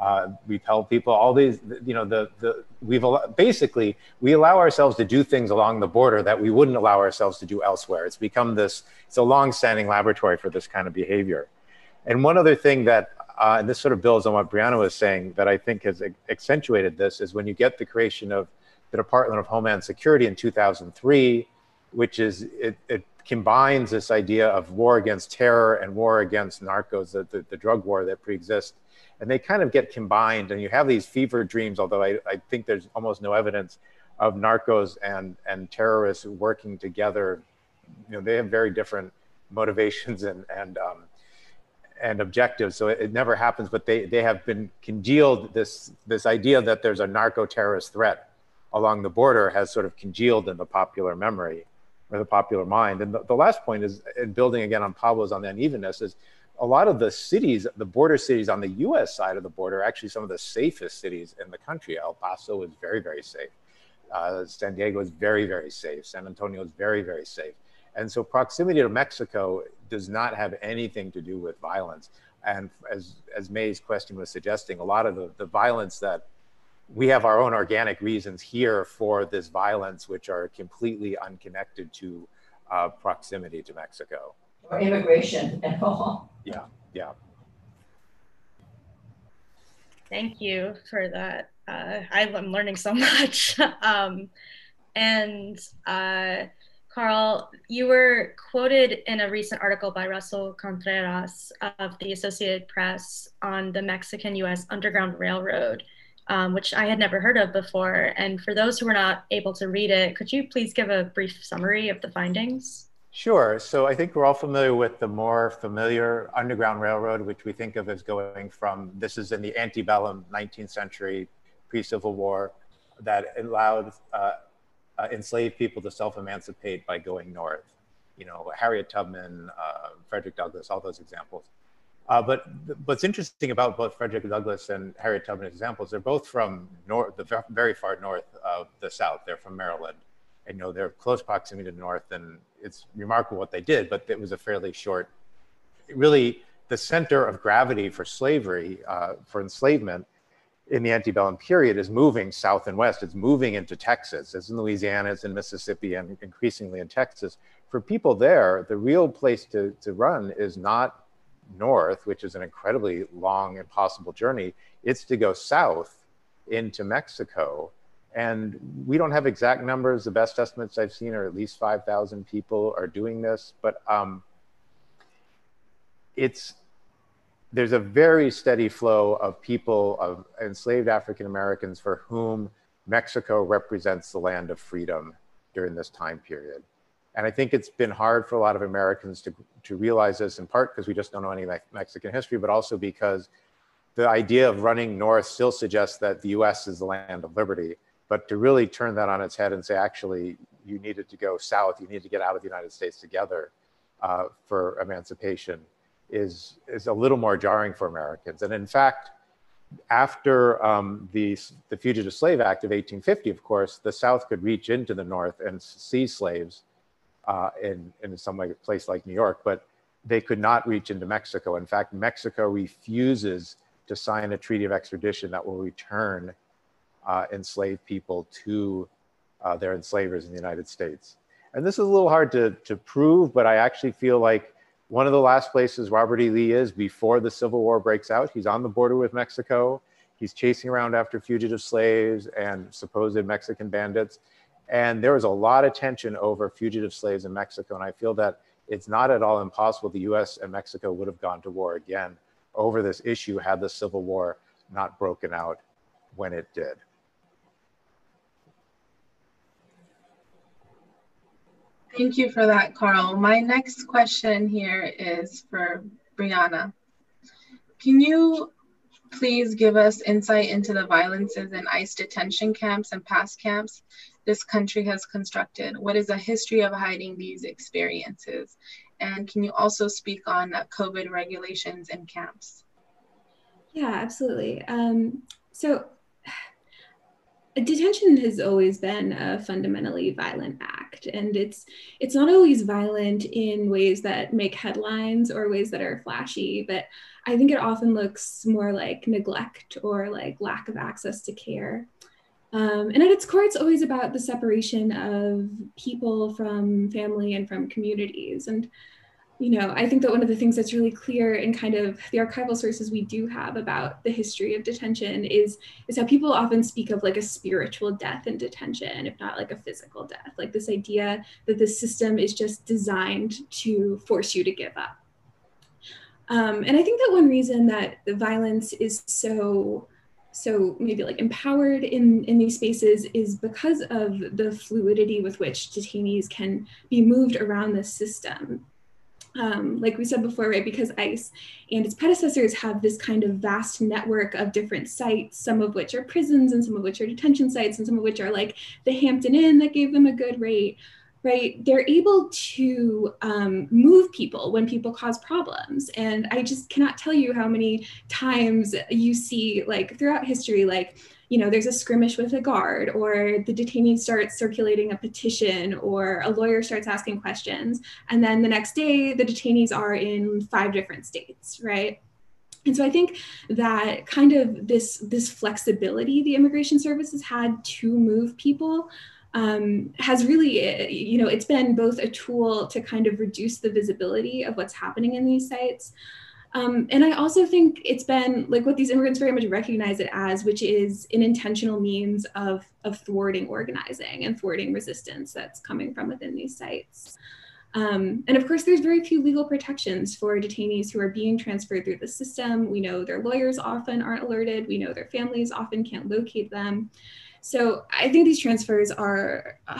uh, repel people. All these, you know, the the we've basically we allow ourselves to do things along the border that we wouldn't allow ourselves to do elsewhere. It's become this. It's a long-standing laboratory for this kind of behavior. And one other thing that, uh, and this sort of builds on what Brianna was saying, that I think has accentuated this is when you get the creation of the Department of Homeland Security in 2003, which is, it, it combines this idea of war against terror and war against narcos, the, the, the drug war that pre-exists. And they kind of get combined and you have these fever dreams, although I, I think there's almost no evidence of narcos and, and terrorists working together. You know, they have very different motivations and, and um, and objectives. So it, it, never happens, but they, they have been congealed. This, this idea that there's a narco terrorist threat along the border has sort of congealed in the popular memory or the popular mind. And the, the last point is, in building again on Pablo's on the unevenness, is a lot of the cities, the border cities on the US side of the border, are actually some of the safest cities in the country. El Paso is very, very safe. Uh, San Diego is very, very safe. San Antonio is very, very safe. And so proximity to Mexico does not have anything to do with violence. And as, as Mae's question was suggesting, a lot of the, the violence that we have our own organic reasons here for this violence, which are completely unconnected to uh, proximity to Mexico. Or immigration at all. Yeah, yeah. Thank you for that. Uh, I'm learning so much. um, and uh, Karl, you were quoted in a recent article by Russell Contreras of the Associated Press on the Mexican US Underground Railroad, um, which I had never heard of before. And for those who were not able to read it, could you please give a brief summary of the findings? Sure. So I think we're all familiar with the more familiar Underground Railroad, which we think of as going from this is in the antebellum 19th century, pre Civil War, that allowed uh, uh, enslaved people to self-emancipate by going north. You know, Harriet Tubman, uh, Frederick Douglass, all those examples. Uh, but what's interesting about both Frederick Douglass and Harriet Tubman examples, they're both from north, the very far north of the South. They're from Maryland. And, you know, they're close proximity to the north, and it's remarkable what they did, but it was a fairly short, really the center of gravity for slavery, uh, for enslavement, in the antebellum period is moving south and west. It's moving into Texas. It's in Louisiana, it's in Mississippi, and increasingly in Texas. For people there, the real place to, to run is not north, which is an incredibly long, impossible journey. It's to go south into Mexico. And we don't have exact numbers. The best estimates I've seen are at least 5,000 people are doing this. But um, it's there's a very steady flow of people, of enslaved African Americans for whom Mexico represents the land of freedom during this time period. And I think it's been hard for a lot of Americans to, to realize this in part because we just don't know any Mexican history, but also because the idea of running north still suggests that the US is the land of liberty. But to really turn that on its head and say, actually, you needed to go south, you need to get out of the United States together uh, for emancipation is, is a little more jarring for Americans. And in fact, after um, the, the Fugitive Slave Act of 1850, of course, the South could reach into the North and seize slaves uh, in, in some way, place like New York, but they could not reach into Mexico. In fact, Mexico refuses to sign a treaty of extradition that will return uh, enslaved people to uh, their enslavers in the United States. And this is a little hard to, to prove, but I actually feel like one of the last places Robert E. Lee is before the Civil War breaks out. He's on the border with Mexico. He's chasing around after fugitive slaves and supposed Mexican bandits. And there was a lot of tension over fugitive slaves in Mexico. And I feel that it's not at all impossible the US and Mexico would have gone to war again over this issue had the Civil War not broken out when it did. Thank you for that, Karl. My next question here is for Brianna. Can you please give us insight into the violences in ICE detention camps and past camps this country has constructed? What is the history of hiding these experiences? And can you also speak on uh, COVID regulations in camps? Yeah, absolutely. Um, so detention has always been a fundamentally violent act and it's it's not always violent in ways that make headlines or ways that are flashy but i think it often looks more like neglect or like lack of access to care. Um, and at its core it's always about the separation of people from family and from communities and you know, I think that one of the things that's really clear in kind of the archival sources we do have about the history of detention is is how people often speak of like a spiritual death in detention, if not like a physical death, like this idea that the system is just designed to force you to give up. Um, and I think that one reason that the violence is so so maybe like empowered in in these spaces is because of the fluidity with which detainees can be moved around the system um, like we said before, right, because ICE and its predecessors have this kind of vast network of different sites, some of which are prisons and some of which are detention sites and some of which are like the Hampton Inn that gave them a good rate, right? They're able to um, move people when people cause problems. And I just cannot tell you how many times you see like throughout history, like, you know, there's a skirmish with a guard, or the detainee starts circulating a petition, or a lawyer starts asking questions. And then the next day, the detainees are in five different states, right? And so I think that kind of this this flexibility the immigration services had to move people um, has really, you know, it's been both a tool to kind of reduce the visibility of what's happening in these sites, um, and I also think it's been like what these immigrants very much recognize it as, which is an intentional means of, of thwarting organizing and thwarting resistance that's coming from within these sites. Um, and of course, there's very few legal protections for detainees who are being transferred through the system. We know their lawyers often aren't alerted. We know their families often can't locate them. So I think these transfers are, uh,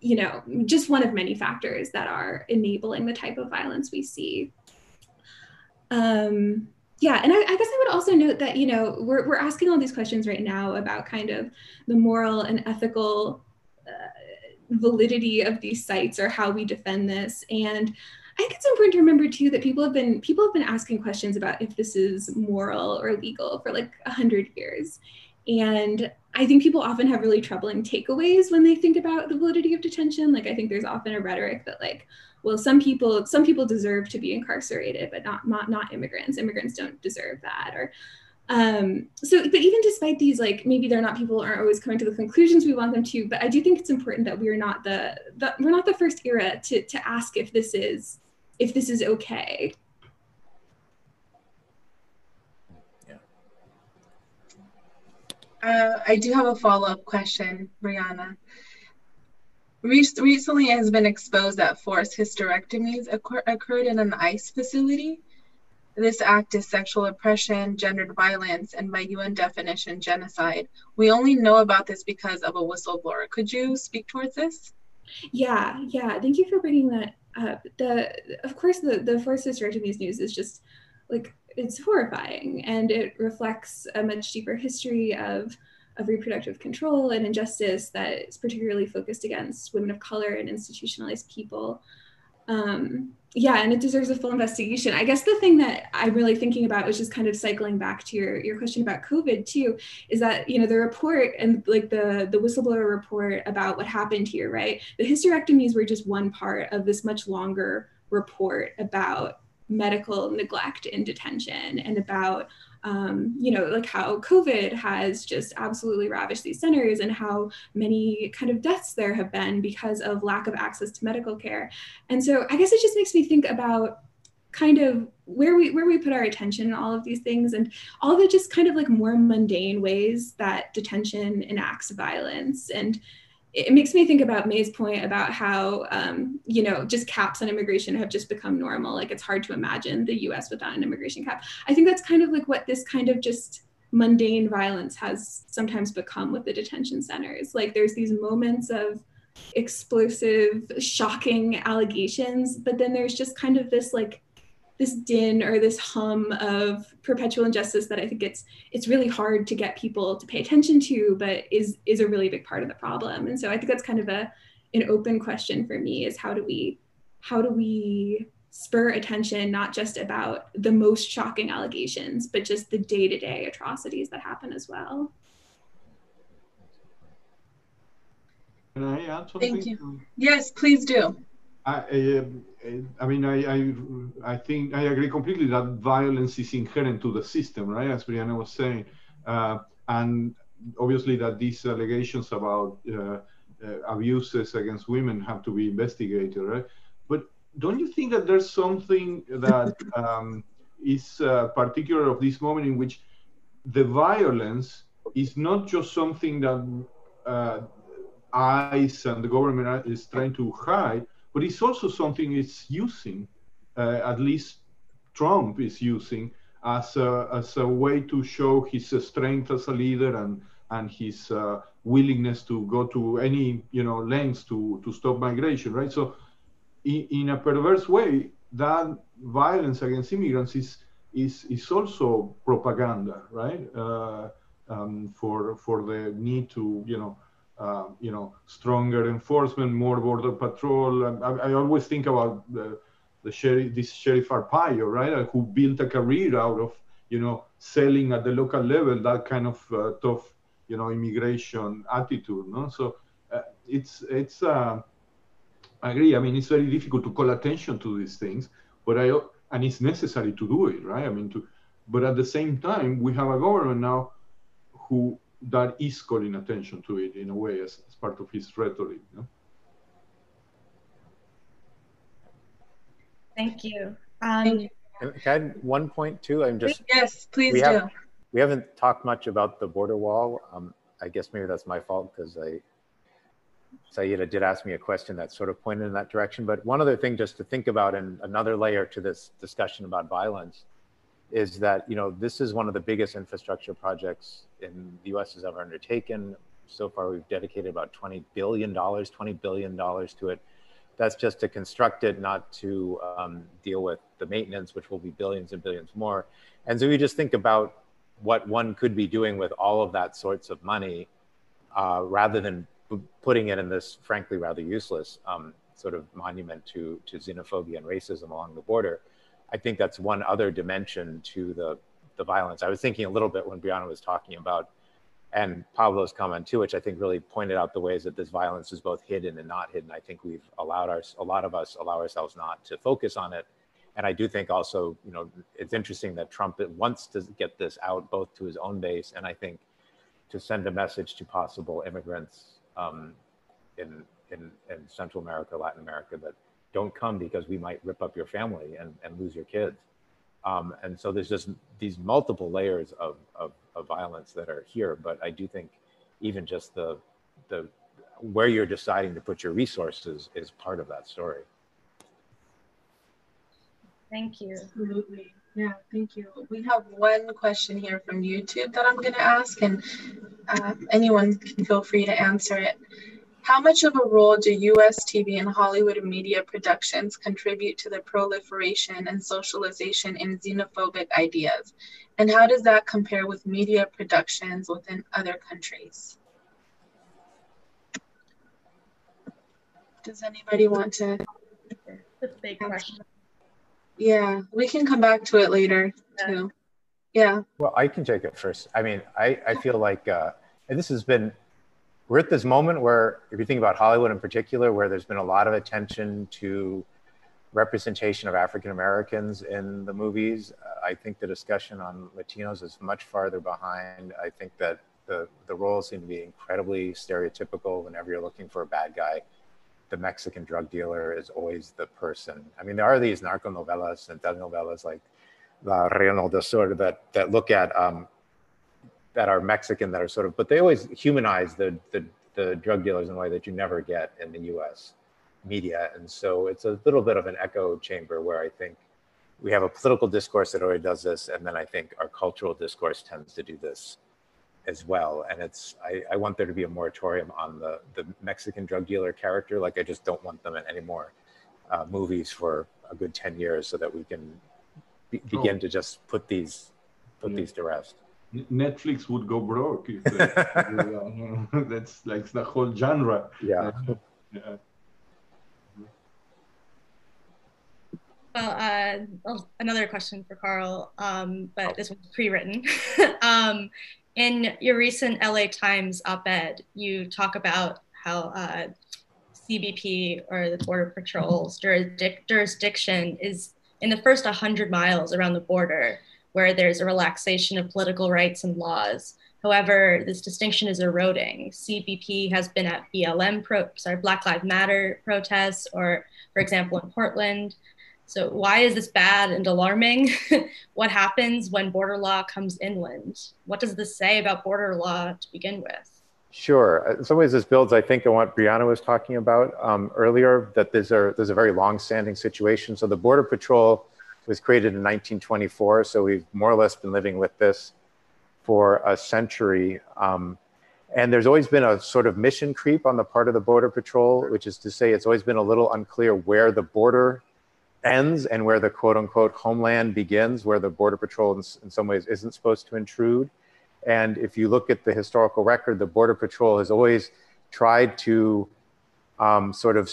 you know, just one of many factors that are enabling the type of violence we see um, yeah, and I, I, guess I would also note that you know we're we're asking all these questions right now about kind of the moral and ethical uh, validity of these sites or how we defend this, and I think it's important to remember too that people have been people have been asking questions about if this is moral or legal for like a hundred years, and I think people often have really troubling takeaways when they think about the validity of detention. Like I think there's often a rhetoric that like, well, some people some people deserve to be incarcerated, but not not not immigrants. Immigrants don't deserve that. Or um, so, but even despite these, like maybe they're not people aren't always coming to the conclusions we want them to. But I do think it's important that we're not the, the we're not the first era to to ask if this is if this is okay. Uh, I do have a follow-up question, Brianna. Recently it has been exposed that forced hysterectomies occur occurred in an ICE facility. This act is sexual oppression, gendered violence, and by UN definition, genocide. We only know about this because of a whistleblower. Could you speak towards this? Yeah, yeah. Thank you for bringing that up. The, of course, the the forced hysterectomies news is just like it's horrifying and it reflects a much deeper history of of reproductive control and injustice that is particularly focused against women of color and institutionalized people. Um, yeah, and it deserves a full investigation. I guess the thing that I'm really thinking about was just kind of cycling back to your, your question about COVID too, is that you know the report and like the the whistleblower report about what happened here, right? The hysterectomies were just one part of this much longer report about medical neglect in detention and about um, you know like how covid has just absolutely ravished these centers and how many kind of deaths there have been because of lack of access to medical care. And so i guess it just makes me think about kind of where we where we put our attention in all of these things and all the just kind of like more mundane ways that detention enacts violence. And it makes me think about Mae's point about how, um, you know, just caps on immigration have just become normal. Like it's hard to imagine the US without an immigration cap. I think that's kind of like what this kind of just mundane violence has sometimes become with the detention centers. Like there's these moments of explosive, shocking allegations, but then there's just kind of this like this din or this hum of perpetual injustice that I think it's it's really hard to get people to pay attention to, but is is a really big part of the problem. And so I think that's kind of a an open question for me is how do we how do we spur attention not just about the most shocking allegations, but just the day-to-day atrocities that happen as well. Can I add something? Thank you. Yes, please do. I, uh, I mean, I, I, I think I agree completely that violence is inherent to the system, right? As Brianna was saying, uh, and obviously that these allegations about uh, uh, abuses against women have to be investigated, right? But don't you think that there's something that um, is uh, particular of this moment in which the violence is not just something that uh, ICE and the government is trying to hide, but it's also something it's using, uh, at least Trump is using as a, as a way to show his strength as a leader and and his uh, willingness to go to any you know lengths to to stop migration, right? So, in, in a perverse way, that violence against immigrants is is is also propaganda, right? Uh, um, for for the need to you know uh, you know, stronger enforcement, more border patrol. I, I always think about the, the sheriff, this Sheriff Arpaio, right, uh, who built a career out of, you know, selling at the local level that kind of uh, tough, you know, immigration attitude. No, so uh, it's it's. Uh, I agree. I mean, it's very difficult to call attention to these things, but I and it's necessary to do it, right? I mean, to, but at the same time, we have a government now who that is calling attention to it in a way as, as part of his rhetoric. No? Thank you. Um, Thank you. Can I add one point too? I'm just yes, please we do. Have, we haven't talked much about the border wall. Um, I guess maybe that's my fault because I Saida did ask me a question that sort of pointed in that direction. But one other thing just to think about and another layer to this discussion about violence is that you know this is one of the biggest infrastructure projects in the U.S. has ever undertaken. So far, we've dedicated about twenty billion dollars, twenty billion dollars to it. That's just to construct it, not to um, deal with the maintenance, which will be billions and billions more. And so we just think about what one could be doing with all of that sorts of money, uh, rather than putting it in this, frankly, rather useless um, sort of monument to to xenophobia and racism along the border. I think that's one other dimension to the the violence. I was thinking a little bit when Brianna was talking about, and Pablo's comment too, which I think really pointed out the ways that this violence is both hidden and not hidden. I think we've allowed our a lot of us allow ourselves not to focus on it, and I do think also, you know, it's interesting that Trump wants to get this out both to his own base and I think to send a message to possible immigrants um, in, in in Central America, Latin America that don't come because we might rip up your family and, and lose your kids. Um, and so there's just these multiple layers of, of, of, violence that are here. But I do think even just the, the where you're deciding to put your resources is part of that story. Thank you. Absolutely. Yeah, thank you. We have one question here from YouTube that I'm going to ask, and uh, anyone can feel free to answer it. How much of a role do US TV and Hollywood media productions contribute to the proliferation and socialization in xenophobic ideas? And how does that compare with media productions within other countries? Does anybody want to? That's a big question. Yeah, we can come back to it later yeah. too. Yeah. Well, I can take it first. I mean, I, I feel like uh, this has been we're at this moment where, if you think about Hollywood in particular, where there's been a lot of attention to representation of African Americans in the movies. I think the discussion on Latinos is much farther behind. I think that the, the roles seem to be incredibly stereotypical whenever you're looking for a bad guy. The Mexican drug dealer is always the person. I mean, there are these narconovelas and telenovelas like La Reina del Sur that, that look at um, that are Mexican that are sort of, but they always humanize the, the, the drug dealers in a way that you never get in the US media. And so it's a little bit of an echo chamber where I think we have a political discourse that already does this. And then I think our cultural discourse tends to do this as well. And it's, I, I want there to be a moratorium on the, the Mexican drug dealer character. Like I just don't want them in any more uh, movies for a good 10 years so that we can be- begin to just put these put Yeah. these to rest. N- Netflix would go broke if they, that's like the whole genre. Yeah. Yeah. Well, uh, another question for Karl, um, but this one's pre-written. um, in your recent LA Times op-ed, you talk about how uh, CBP or the Border Patrol's jurisdiction is in the first 100 miles around the border, where there's a relaxation of political rights and laws. However, this distinction is eroding. CBP has been at BLM pro- sorry, Black Lives Matter protests, or for example, in Portland. So why is this bad and alarming? what happens when border law comes inland? What does this say about border law to begin with? Sure. In some ways, this builds, I think, on what Brianna was talking about um, earlier. That there's a there's a very long-standing situation. So the Border Patrol was created in 1924. So we've more or less been living with this for a century. Um, and there's always been a sort of mission creep on the part of the Border Patrol, which is to say, it's always been a little unclear where the border ends and where the quote unquote homeland begins, where the Border Patrol in, in some ways isn't supposed to intrude. And if you look at the historical record, the Border Patrol has always tried to um, sort of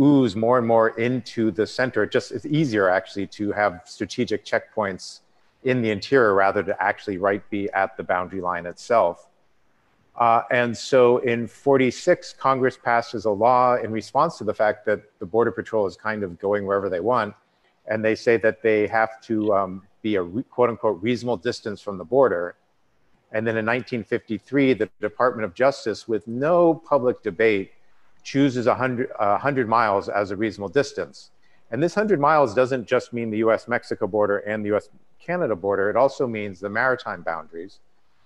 ooze more and more into the center. It just it's easier actually to have strategic checkpoints in the interior rather to actually right be at the boundary line itself. Uh, and so in 46, Congress passes a law in response to the fact that the Border Patrol is kind of going wherever they want. And they say that they have to um, be a re- quote unquote reasonable distance from the border. And then in 1953, the Department of Justice, with no public debate, chooses 100, uh, 100 miles as a reasonable distance. And this 100 miles doesn't just mean the US Mexico border and the US Canada border, it also means the maritime boundaries.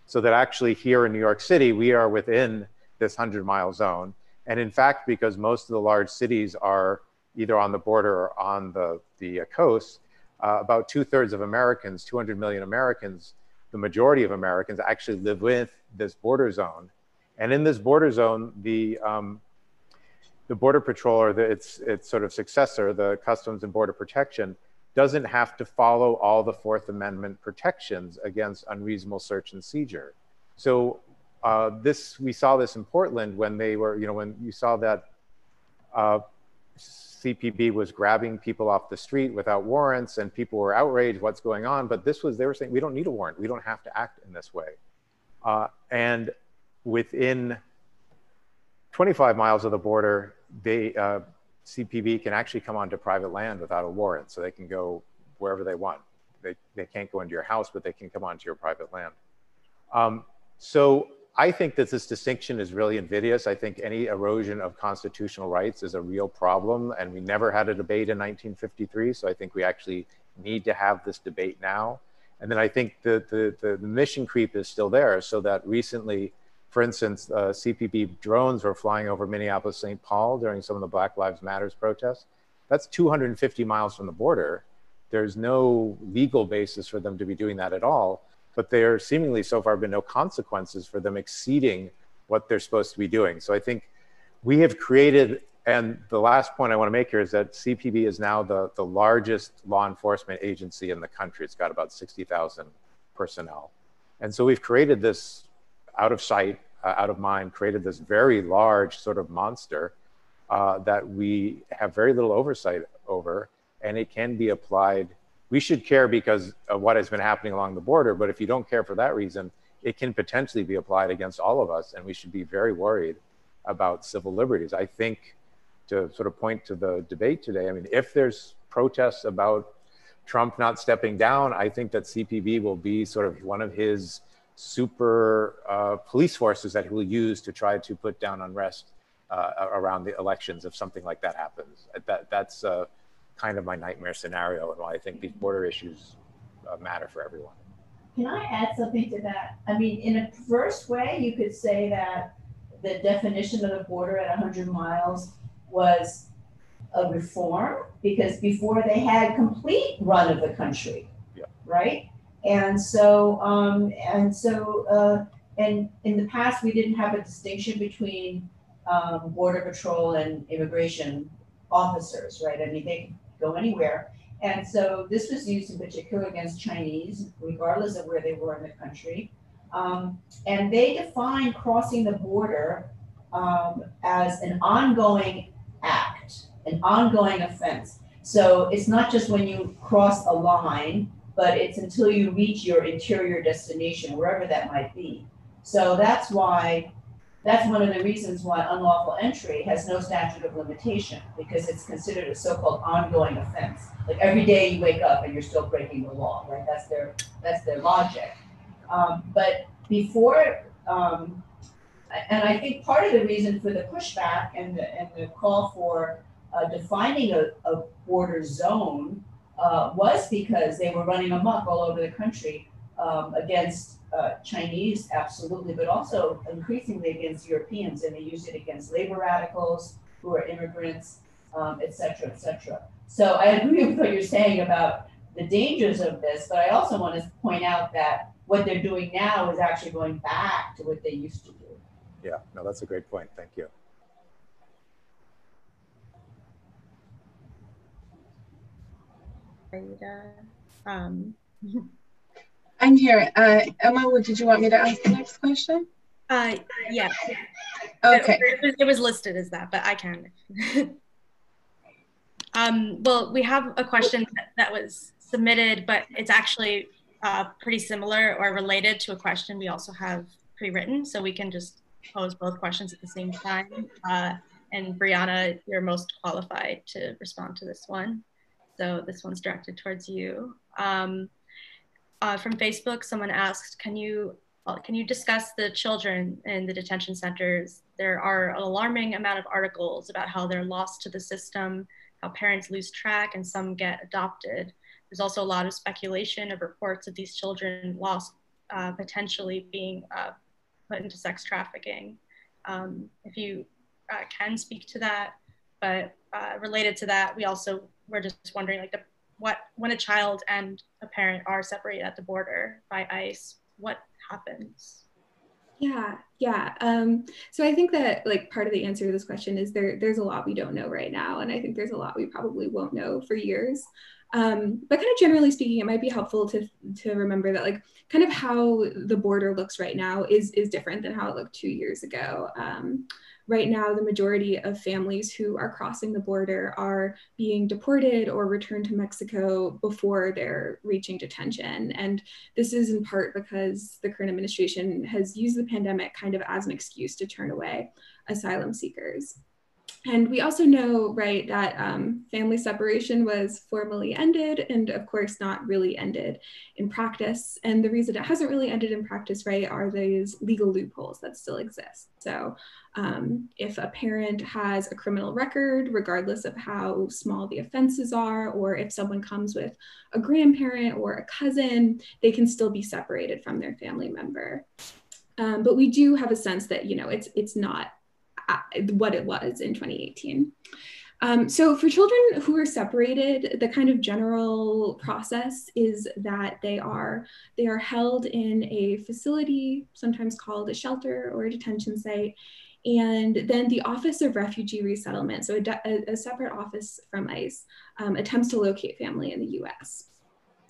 So that actually here in New York City, we are within this 100 mile zone. And in fact, because most of the large cities are either on the border or on the, the coast, uh, about two thirds of Americans, 200 million Americans, the majority of Americans actually live with this border zone. And in this border zone, the, um, the Border Patrol or the, its, its sort of successor, the Customs and Border Protection, doesn't have to follow all the Fourth Amendment protections against unreasonable search and seizure. So uh, this, we saw this in Portland when they were, you know, when you saw that uh, CPB was grabbing people off the street without warrants and people were outraged, what's going on? But this was, they were saying, we don't need a warrant. We don't have to act in this way. Uh, and within 25 miles of the border, they, uh, CPB can actually come onto private land without a warrant. So they can go wherever they want. They, they can't go into your house, but they can come onto your private land. Um, so I think that this distinction is really invidious. I think any erosion of constitutional rights is a real problem, and we never had a debate in 1953. So I think we actually need to have this debate now. And then I think the, the, the, mission creep is still there, so that recently, for instance, uh, CPB drones were flying over Minneapolis, St. Paul during some of the Black Lives Matters protests. That's 250 miles from the border. There's no legal basis for them to be doing that at all but there seemingly so far been no consequences for them exceeding what they're supposed to be doing. So I think we have created, and the last point I want to make here is that CPB is now the, the largest law enforcement agency in the country. It's got about 60,000 personnel. And so we've created this out of sight, uh, out of mind, created this very large sort of monster uh, that we have very little oversight over, and it can be applied we should care because of what has been happening along the border. But if you don't care for that reason, it can potentially be applied against all of us. And we should be very worried about civil liberties. I think to sort of point to the debate today, I mean, if there's protests about Trump not stepping down, I think that CPB will be sort of one of his super uh, police forces that he will use to try to put down unrest uh, around the elections if something like that happens. That, that's uh, kind of my nightmare scenario and why I think these border issues uh, matter for everyone. Can I add something to that? I mean, in a first way, you could say that the definition of the border at 100 miles was a reform because before they had complete run of the country, Yeah. right? And so, um, and so, uh, and in the past, we didn't have a distinction between um, border patrol and immigration officers, right? I mean, they go anywhere. And so this was used in particular against Chinese, regardless of where they were in the country. Um, and they define crossing the border um, as an ongoing act, an ongoing offense. So it's not just when you cross a line, but it's until you reach your interior destination, wherever that might be. So that's why, that's one of the reasons why unlawful entry has no statute of limitation, because it's considered a so-called ongoing offense. Like every day you wake up and you're still breaking the law, right? That's their, that's their logic. Um, but before, um, and I think part of the reason for the pushback and the, and the call for uh, defining a, a border zone uh, was because they were running amok all over the country um, against uh, Chinese, absolutely, but also increasingly against Europeans, and they used it against labor radicals who are immigrants, um, et cetera, et cetera. So I agree with what you're saying about the dangers of this, but I also want to point out that what they're doing now is actually going back to what they used to do. Yeah, no, that's a great point. Thank you. Um, I'm here. Uh, Emma, did you want me to ask the next question? uh, yeah, Okay. it, was, it was listed as that, but I can. um, well, we have a question that, that was submitted, but it's actually uh, pretty similar or related to a question we also have pre-written, so we can just pose both questions at the same time. Uh, and Brianna, you're most qualified to respond to this one. So this one's directed towards you. Um, uh, from Facebook, someone asked, can you, uh, can you discuss the children in the detention centers? There are an alarming amount of articles about how they're lost to the system, how parents lose track and some get adopted. There's also a lot of speculation of reports of these children lost uh, potentially being uh, put into sex trafficking. Um, if you uh, can speak to that, but uh, related to that, we also were just wondering like the, what when a child and a parent are separated at the border by ICE, what happens? Yeah, yeah. Um, so I think that like part of the answer to this question is there there's a lot we don't know right now, and I think there's a lot we probably won't know for years. Um, but kind of generally speaking, it might be helpful to to remember that like kind of how the border looks right now is is different than how it looked two years ago. Um, right now, the majority of families who are crossing the border are being deported or returned to Mexico before they're reaching detention. And this is in part because the current administration has used the pandemic kind of as an excuse to turn away asylum seekers. And we also know, right, that um, family separation was formally ended and, of course, not really ended in practice. And the reason it hasn't really ended in practice, right, are those legal loopholes that still exist. So, um, if a parent has a criminal record, regardless of how small the offenses are, or if someone comes with a grandparent or a cousin, they can still be separated from their family member. Um, but we do have a sense that, you know, it's it's not what it was in 2018. Um, so for children who are separated, the kind of general process is that they are they are held in a facility, sometimes called a shelter or a detention site, and then the Office of Refugee Resettlement, so a, a separate office from ICE, um, attempts to locate family in the U.S.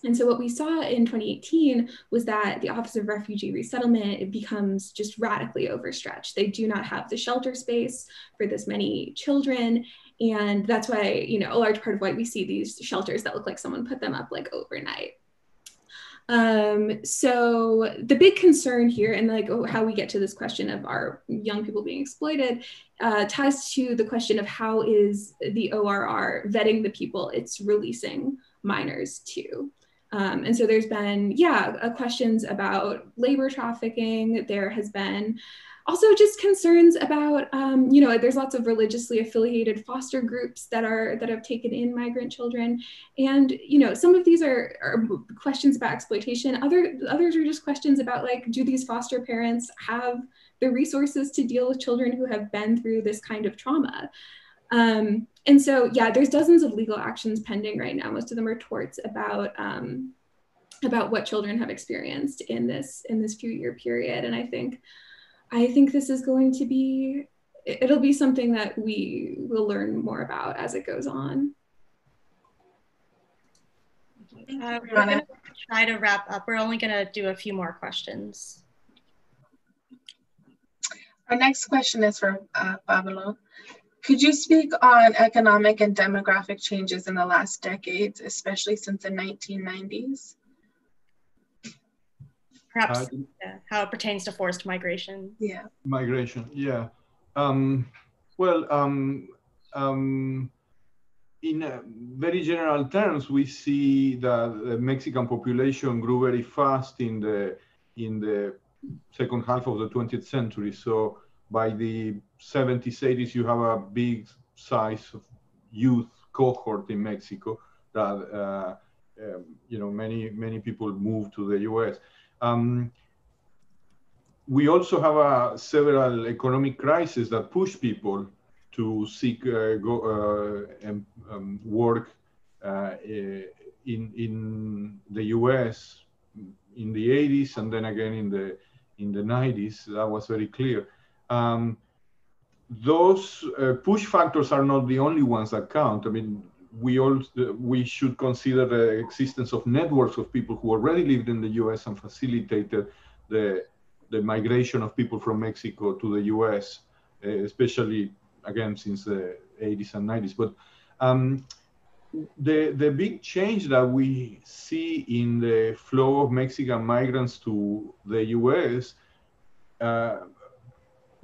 And so what we saw in 2018 was that the Office of Refugee Resettlement becomes just radically overstretched. They do not have the shelter space for this many children. And that's why, you know, a large part of why we see these shelters that look like someone put them up like overnight. Um, so the big concern here, and like oh, how we get to this question of our young people being exploited, uh, ties to the question of how is the ORR vetting the people it's releasing minors to. Um, and so there's been, yeah, uh, questions about labor trafficking. There has been also just concerns about, um, you know, there's lots of religiously affiliated foster groups that are that have taken in migrant children, and you know, some of these are, are questions about exploitation. Other others are just questions about like, do these foster parents have the resources to deal with children who have been through this kind of trauma? Um, and so, yeah, there's dozens of legal actions pending right now. Most of them are torts about um, about what children have experienced in this in this few year period. And I think I think this is going to be it'll be something that we will learn more about as it goes on. Uh, we're going to try to wrap up. We're only going to do a few more questions. Our next question is for uh, Pablo. Could you speak on economic and demographic changes in the last decades, especially since the 1990s? Perhaps uh, yeah, how it pertains to forced migration. Yeah. Migration, yeah. Um, well, um, um, in uh, very general terms, we see that the Mexican population grew very fast in the in the second half of the 20th century. So by the 70s, 80s, you have a big size of youth cohort in Mexico that uh, um, you know many many people move to the U.S. Um, we also have uh, several economic crises that push people to seek uh, go uh, and um, work uh, in in the U.S. in the 80s and then again in the in the 90s. That was very clear. Um, those uh, push factors are not the only ones that count. I mean, we all we should consider the existence of networks of people who already lived in the U.S. and facilitated the the migration of people from Mexico to the U.S., uh, especially again since the 80s and 90s. But um, the the big change that we see in the flow of Mexican migrants to the U.S. Uh,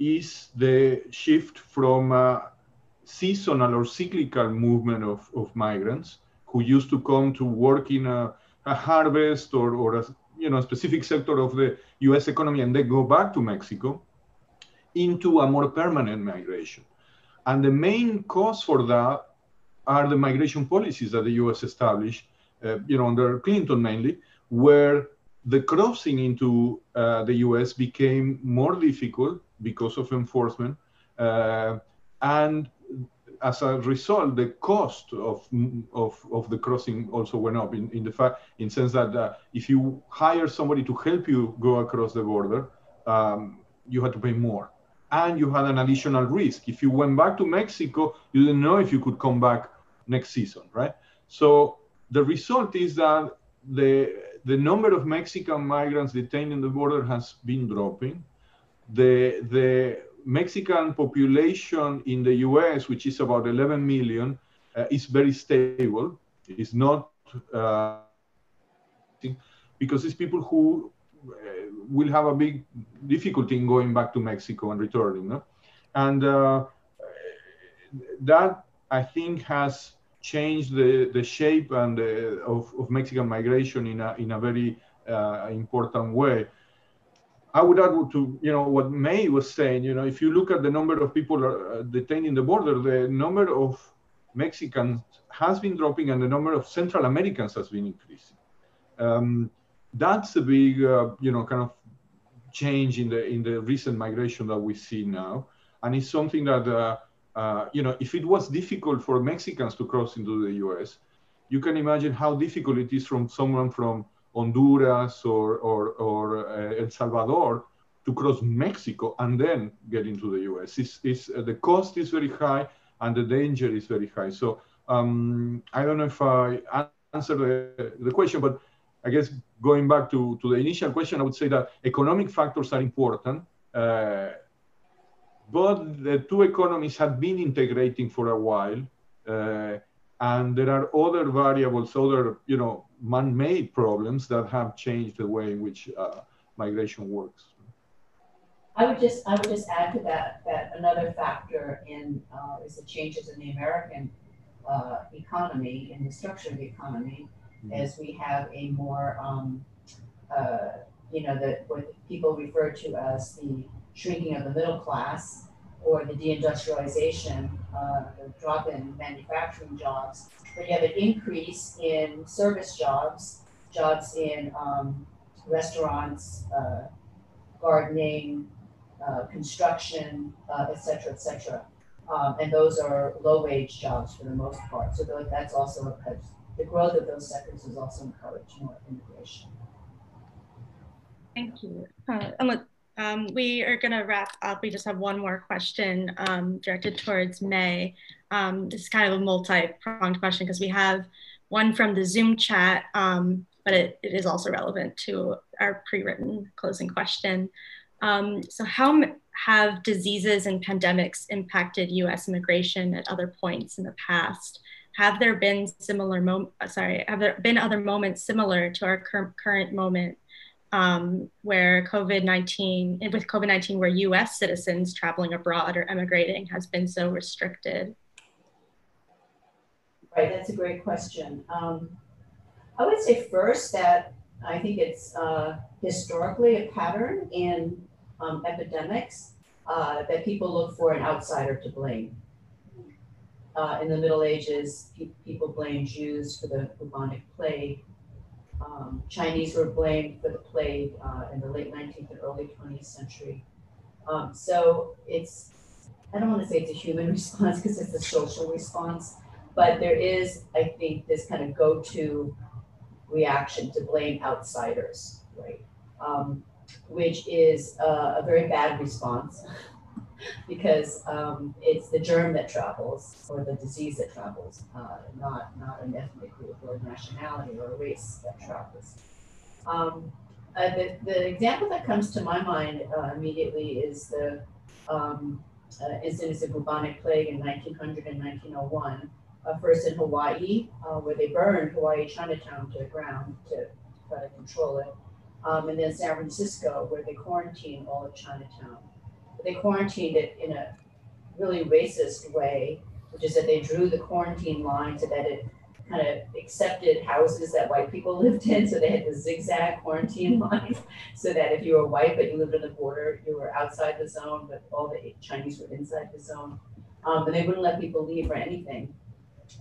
is the shift from a seasonal or cyclical movement of, of migrants who used to come to work in a, a harvest or, or a you know, specific sector of the US economy and then go back to Mexico into a more permanent migration. And the main cause for that are the migration policies that the US established, uh, you know, under Clinton mainly, where the crossing into uh, the US became more difficult because of enforcement. Uh, and as a result, the cost of, of, of the crossing also went up in, in the fact, in sense that uh, if you hire somebody to help you go across the border, um, you had to pay more. And you had an additional risk. If you went back to Mexico, you didn't know if you could come back next season, right? So the result is that the the number of Mexican migrants detained in the border has been dropping. The, the Mexican population in the US, which is about 11 million, uh, is very stable. It's not uh, because it's people who uh, will have a big difficulty in going back to Mexico and returning. No? And uh, that, I think, has change the, the shape and the, of, of Mexican migration in a, in a very uh, important way. I would add to you know what Mae was saying. You know, if you look at the number of people uh, detained in the border, the number of Mexicans has been dropping, and the number of Central Americans has been increasing. Um, that's a big uh, you know kind of change in the in the recent migration that we see now, and it's something that uh, you know, if it was difficult for Mexicans to cross into the U.S., you can imagine how difficult it is from someone from Honduras or or, or uh, El Salvador to cross Mexico and then get into the U.S. It's, it's uh, the cost is very high and the danger is very high. So um, I don't know if I answered the, the question, but I guess going back to, to the initial question, I would say that economic factors are important. Uh, but the two economies have been integrating for a while. Uh, and there are other variables, other you know, man-made problems that have changed the way in which uh, migration works. I would just I would just add to that that another factor in uh, is the changes in the American uh, economy in the structure of the economy, mm-hmm. as we have a more um, uh, you know that what people refer to as the shrinking of the middle class or the deindustrialization, uh, the drop in manufacturing jobs, but you have an increase in service jobs, jobs in um, restaurants, uh, gardening, uh, construction, uh, et cetera, et cetera. Um, and those are low wage jobs for the most part. So that's also a, the growth of those sectors has also encouraged more immigration. Thank you. Uh, um, we are going to wrap up. We just have one more question um, directed towards Mae. Um, this is kind of a multi-pronged question because we have one from the Zoom chat, um, but it, it is also relevant to our pre-written closing question. Um, so how have diseases and pandemics impacted US immigration at other points in the past? Have there been similar, sorry, have there been other moments similar to our cur- current moment um, where COVID 19, with COVID 19, where US citizens traveling abroad or emigrating has been so restricted? Right, that's a great question. Um, I would say first that I think it's uh, historically a pattern in um, epidemics uh, that people look for an outsider to blame. Uh, in the Middle Ages, pe- people blamed Jews for the bubonic plague. Um, Chinese were blamed for the plague uh, in the late 19th and early 20th century. Um, so it's, I don't want to say it's a human response because it's a social response, but there is, I think, this kind of go to reaction to blame outsiders, right? Um, which is a, a very bad response because um, it's the germ that travels or the disease that travels, uh, not, not an ethnic group or a nationality or a race that travels. Um, uh, the, the example that comes to my mind uh, immediately is the um, uh, incidence of bubonic plague in 1900 and 1901. Uh, first in Hawaii, uh, where they burned Hawaii Chinatown to the ground to try to control it. Um, and then San Francisco, where they quarantined all of Chinatown. They quarantined it in a really racist way, which is that they drew the quarantine line so that it kind of accepted houses that white people lived in. So they had the zigzag quarantine line, so that if you were white but you lived on the border, you were outside the zone, but all the Chinese were inside the zone. Um, but they wouldn't let people leave or anything.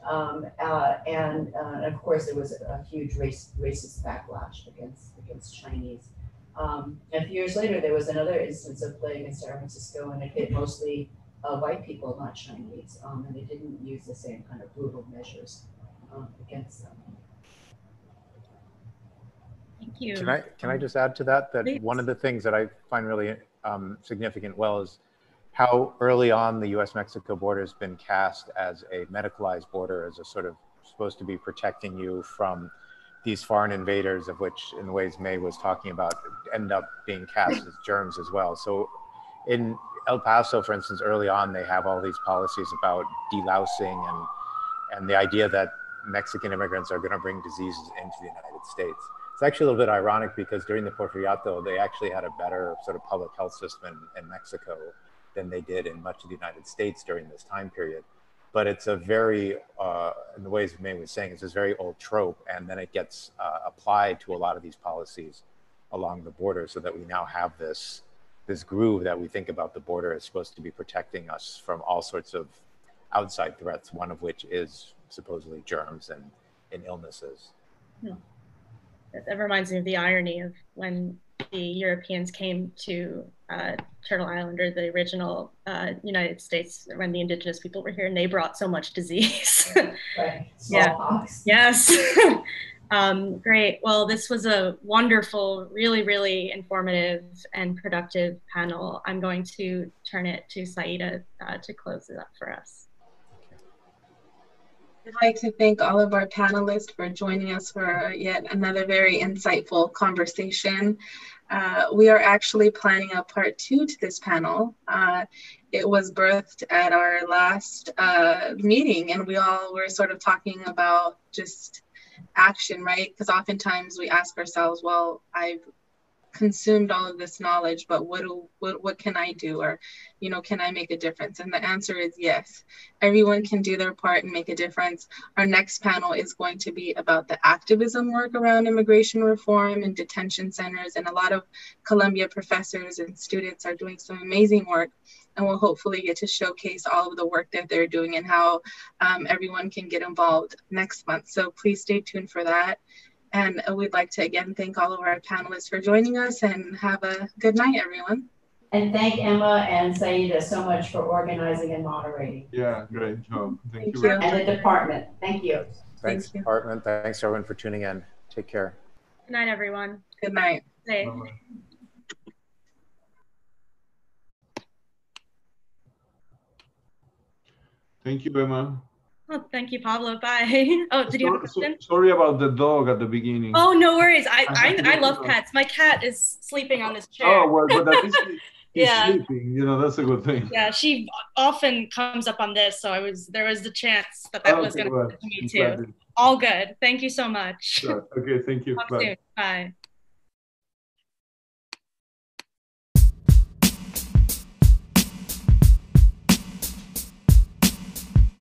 Um, uh, and, uh, and of course, there was a, a huge race, racist backlash against against Chinese. Um, a few years later, there was another instance of plague in San Francisco, and it hit mostly uh, white people, not Chinese, um, and they didn't use the same kind of brutal measures um, against them. Thank you. Can I, can I just add to that, that Please. one of the things that I find really um, significant well is how early on the US-Mexico border has been cast as a medicalized border, as a sort of supposed to be protecting you from these foreign invaders, of which in the ways Mae was talking about, end up being cast as germs as well. So in El Paso, for instance, early on, they have all these policies about delousing and, and the idea that Mexican immigrants are going to bring diseases into the United States. It's actually a little bit ironic because during the Porfiriato, they actually had a better sort of public health system in, in Mexico than they did in much of the United States during this time period. But it's a very, uh, in the ways Mae was saying, it's this very old trope, and then it gets uh, applied to a lot of these policies along the border, so that we now have this this groove that we think about the border as supposed to be protecting us from all sorts of outside threats. One of which is supposedly germs and, and illnesses. That reminds me of the irony of when the Europeans came to uh, Turtle Island or the original uh, United States when the indigenous people were here and they brought so much disease. Right, Yeah. smallpox. yes. um, great. Well, this was a wonderful, really, really informative and productive panel. I'm going to turn it to Saida uh, to close it up for us. I'd like to thank all of our panelists for joining us for yet another very insightful conversation. Uh, we are actually planning a part two to this panel. Uh, it was birthed at our last uh, meeting, and we all were sort of talking about just action, right? Because oftentimes we ask ourselves, well, I've consumed all of this knowledge, but what do what what can I do, or you know, can I make a difference? And the answer is yes. Everyone can do their part and make a difference. Our next panel is going to be about the activism work around immigration reform and detention centers, and a lot of Columbia professors and students are doing some amazing work. And we'll hopefully get to showcase all of the work that they're doing and how um, everyone can get involved next month. So please stay tuned for that. And we'd like to again thank all of our panelists for joining us and have a good night, everyone. And thank Emma and Saida so much for organizing and moderating. Yeah, great job. Thank, Thank you. you. And the department, thank you. Thanks, Thank you. department. Thanks, everyone, for tuning in. Take care. Good night, everyone. Good night. Safe. Bye-bye. Thank you, Emma. Oh, thank you, Pablo. Bye. Oh, did you have a question? sorry about the dog at the beginning. Oh, no worries. I, I, I love cats. My cat is sleeping on this chair. Oh, well, but at least he- he's Yeah. sleeping. You know, that's a good thing. Yeah, she often comes up on this, so I was there was the chance that that was going to well, happen to me too. All good. Thank you so much. Sure. Okay, thank you. Bye. soon. Bye.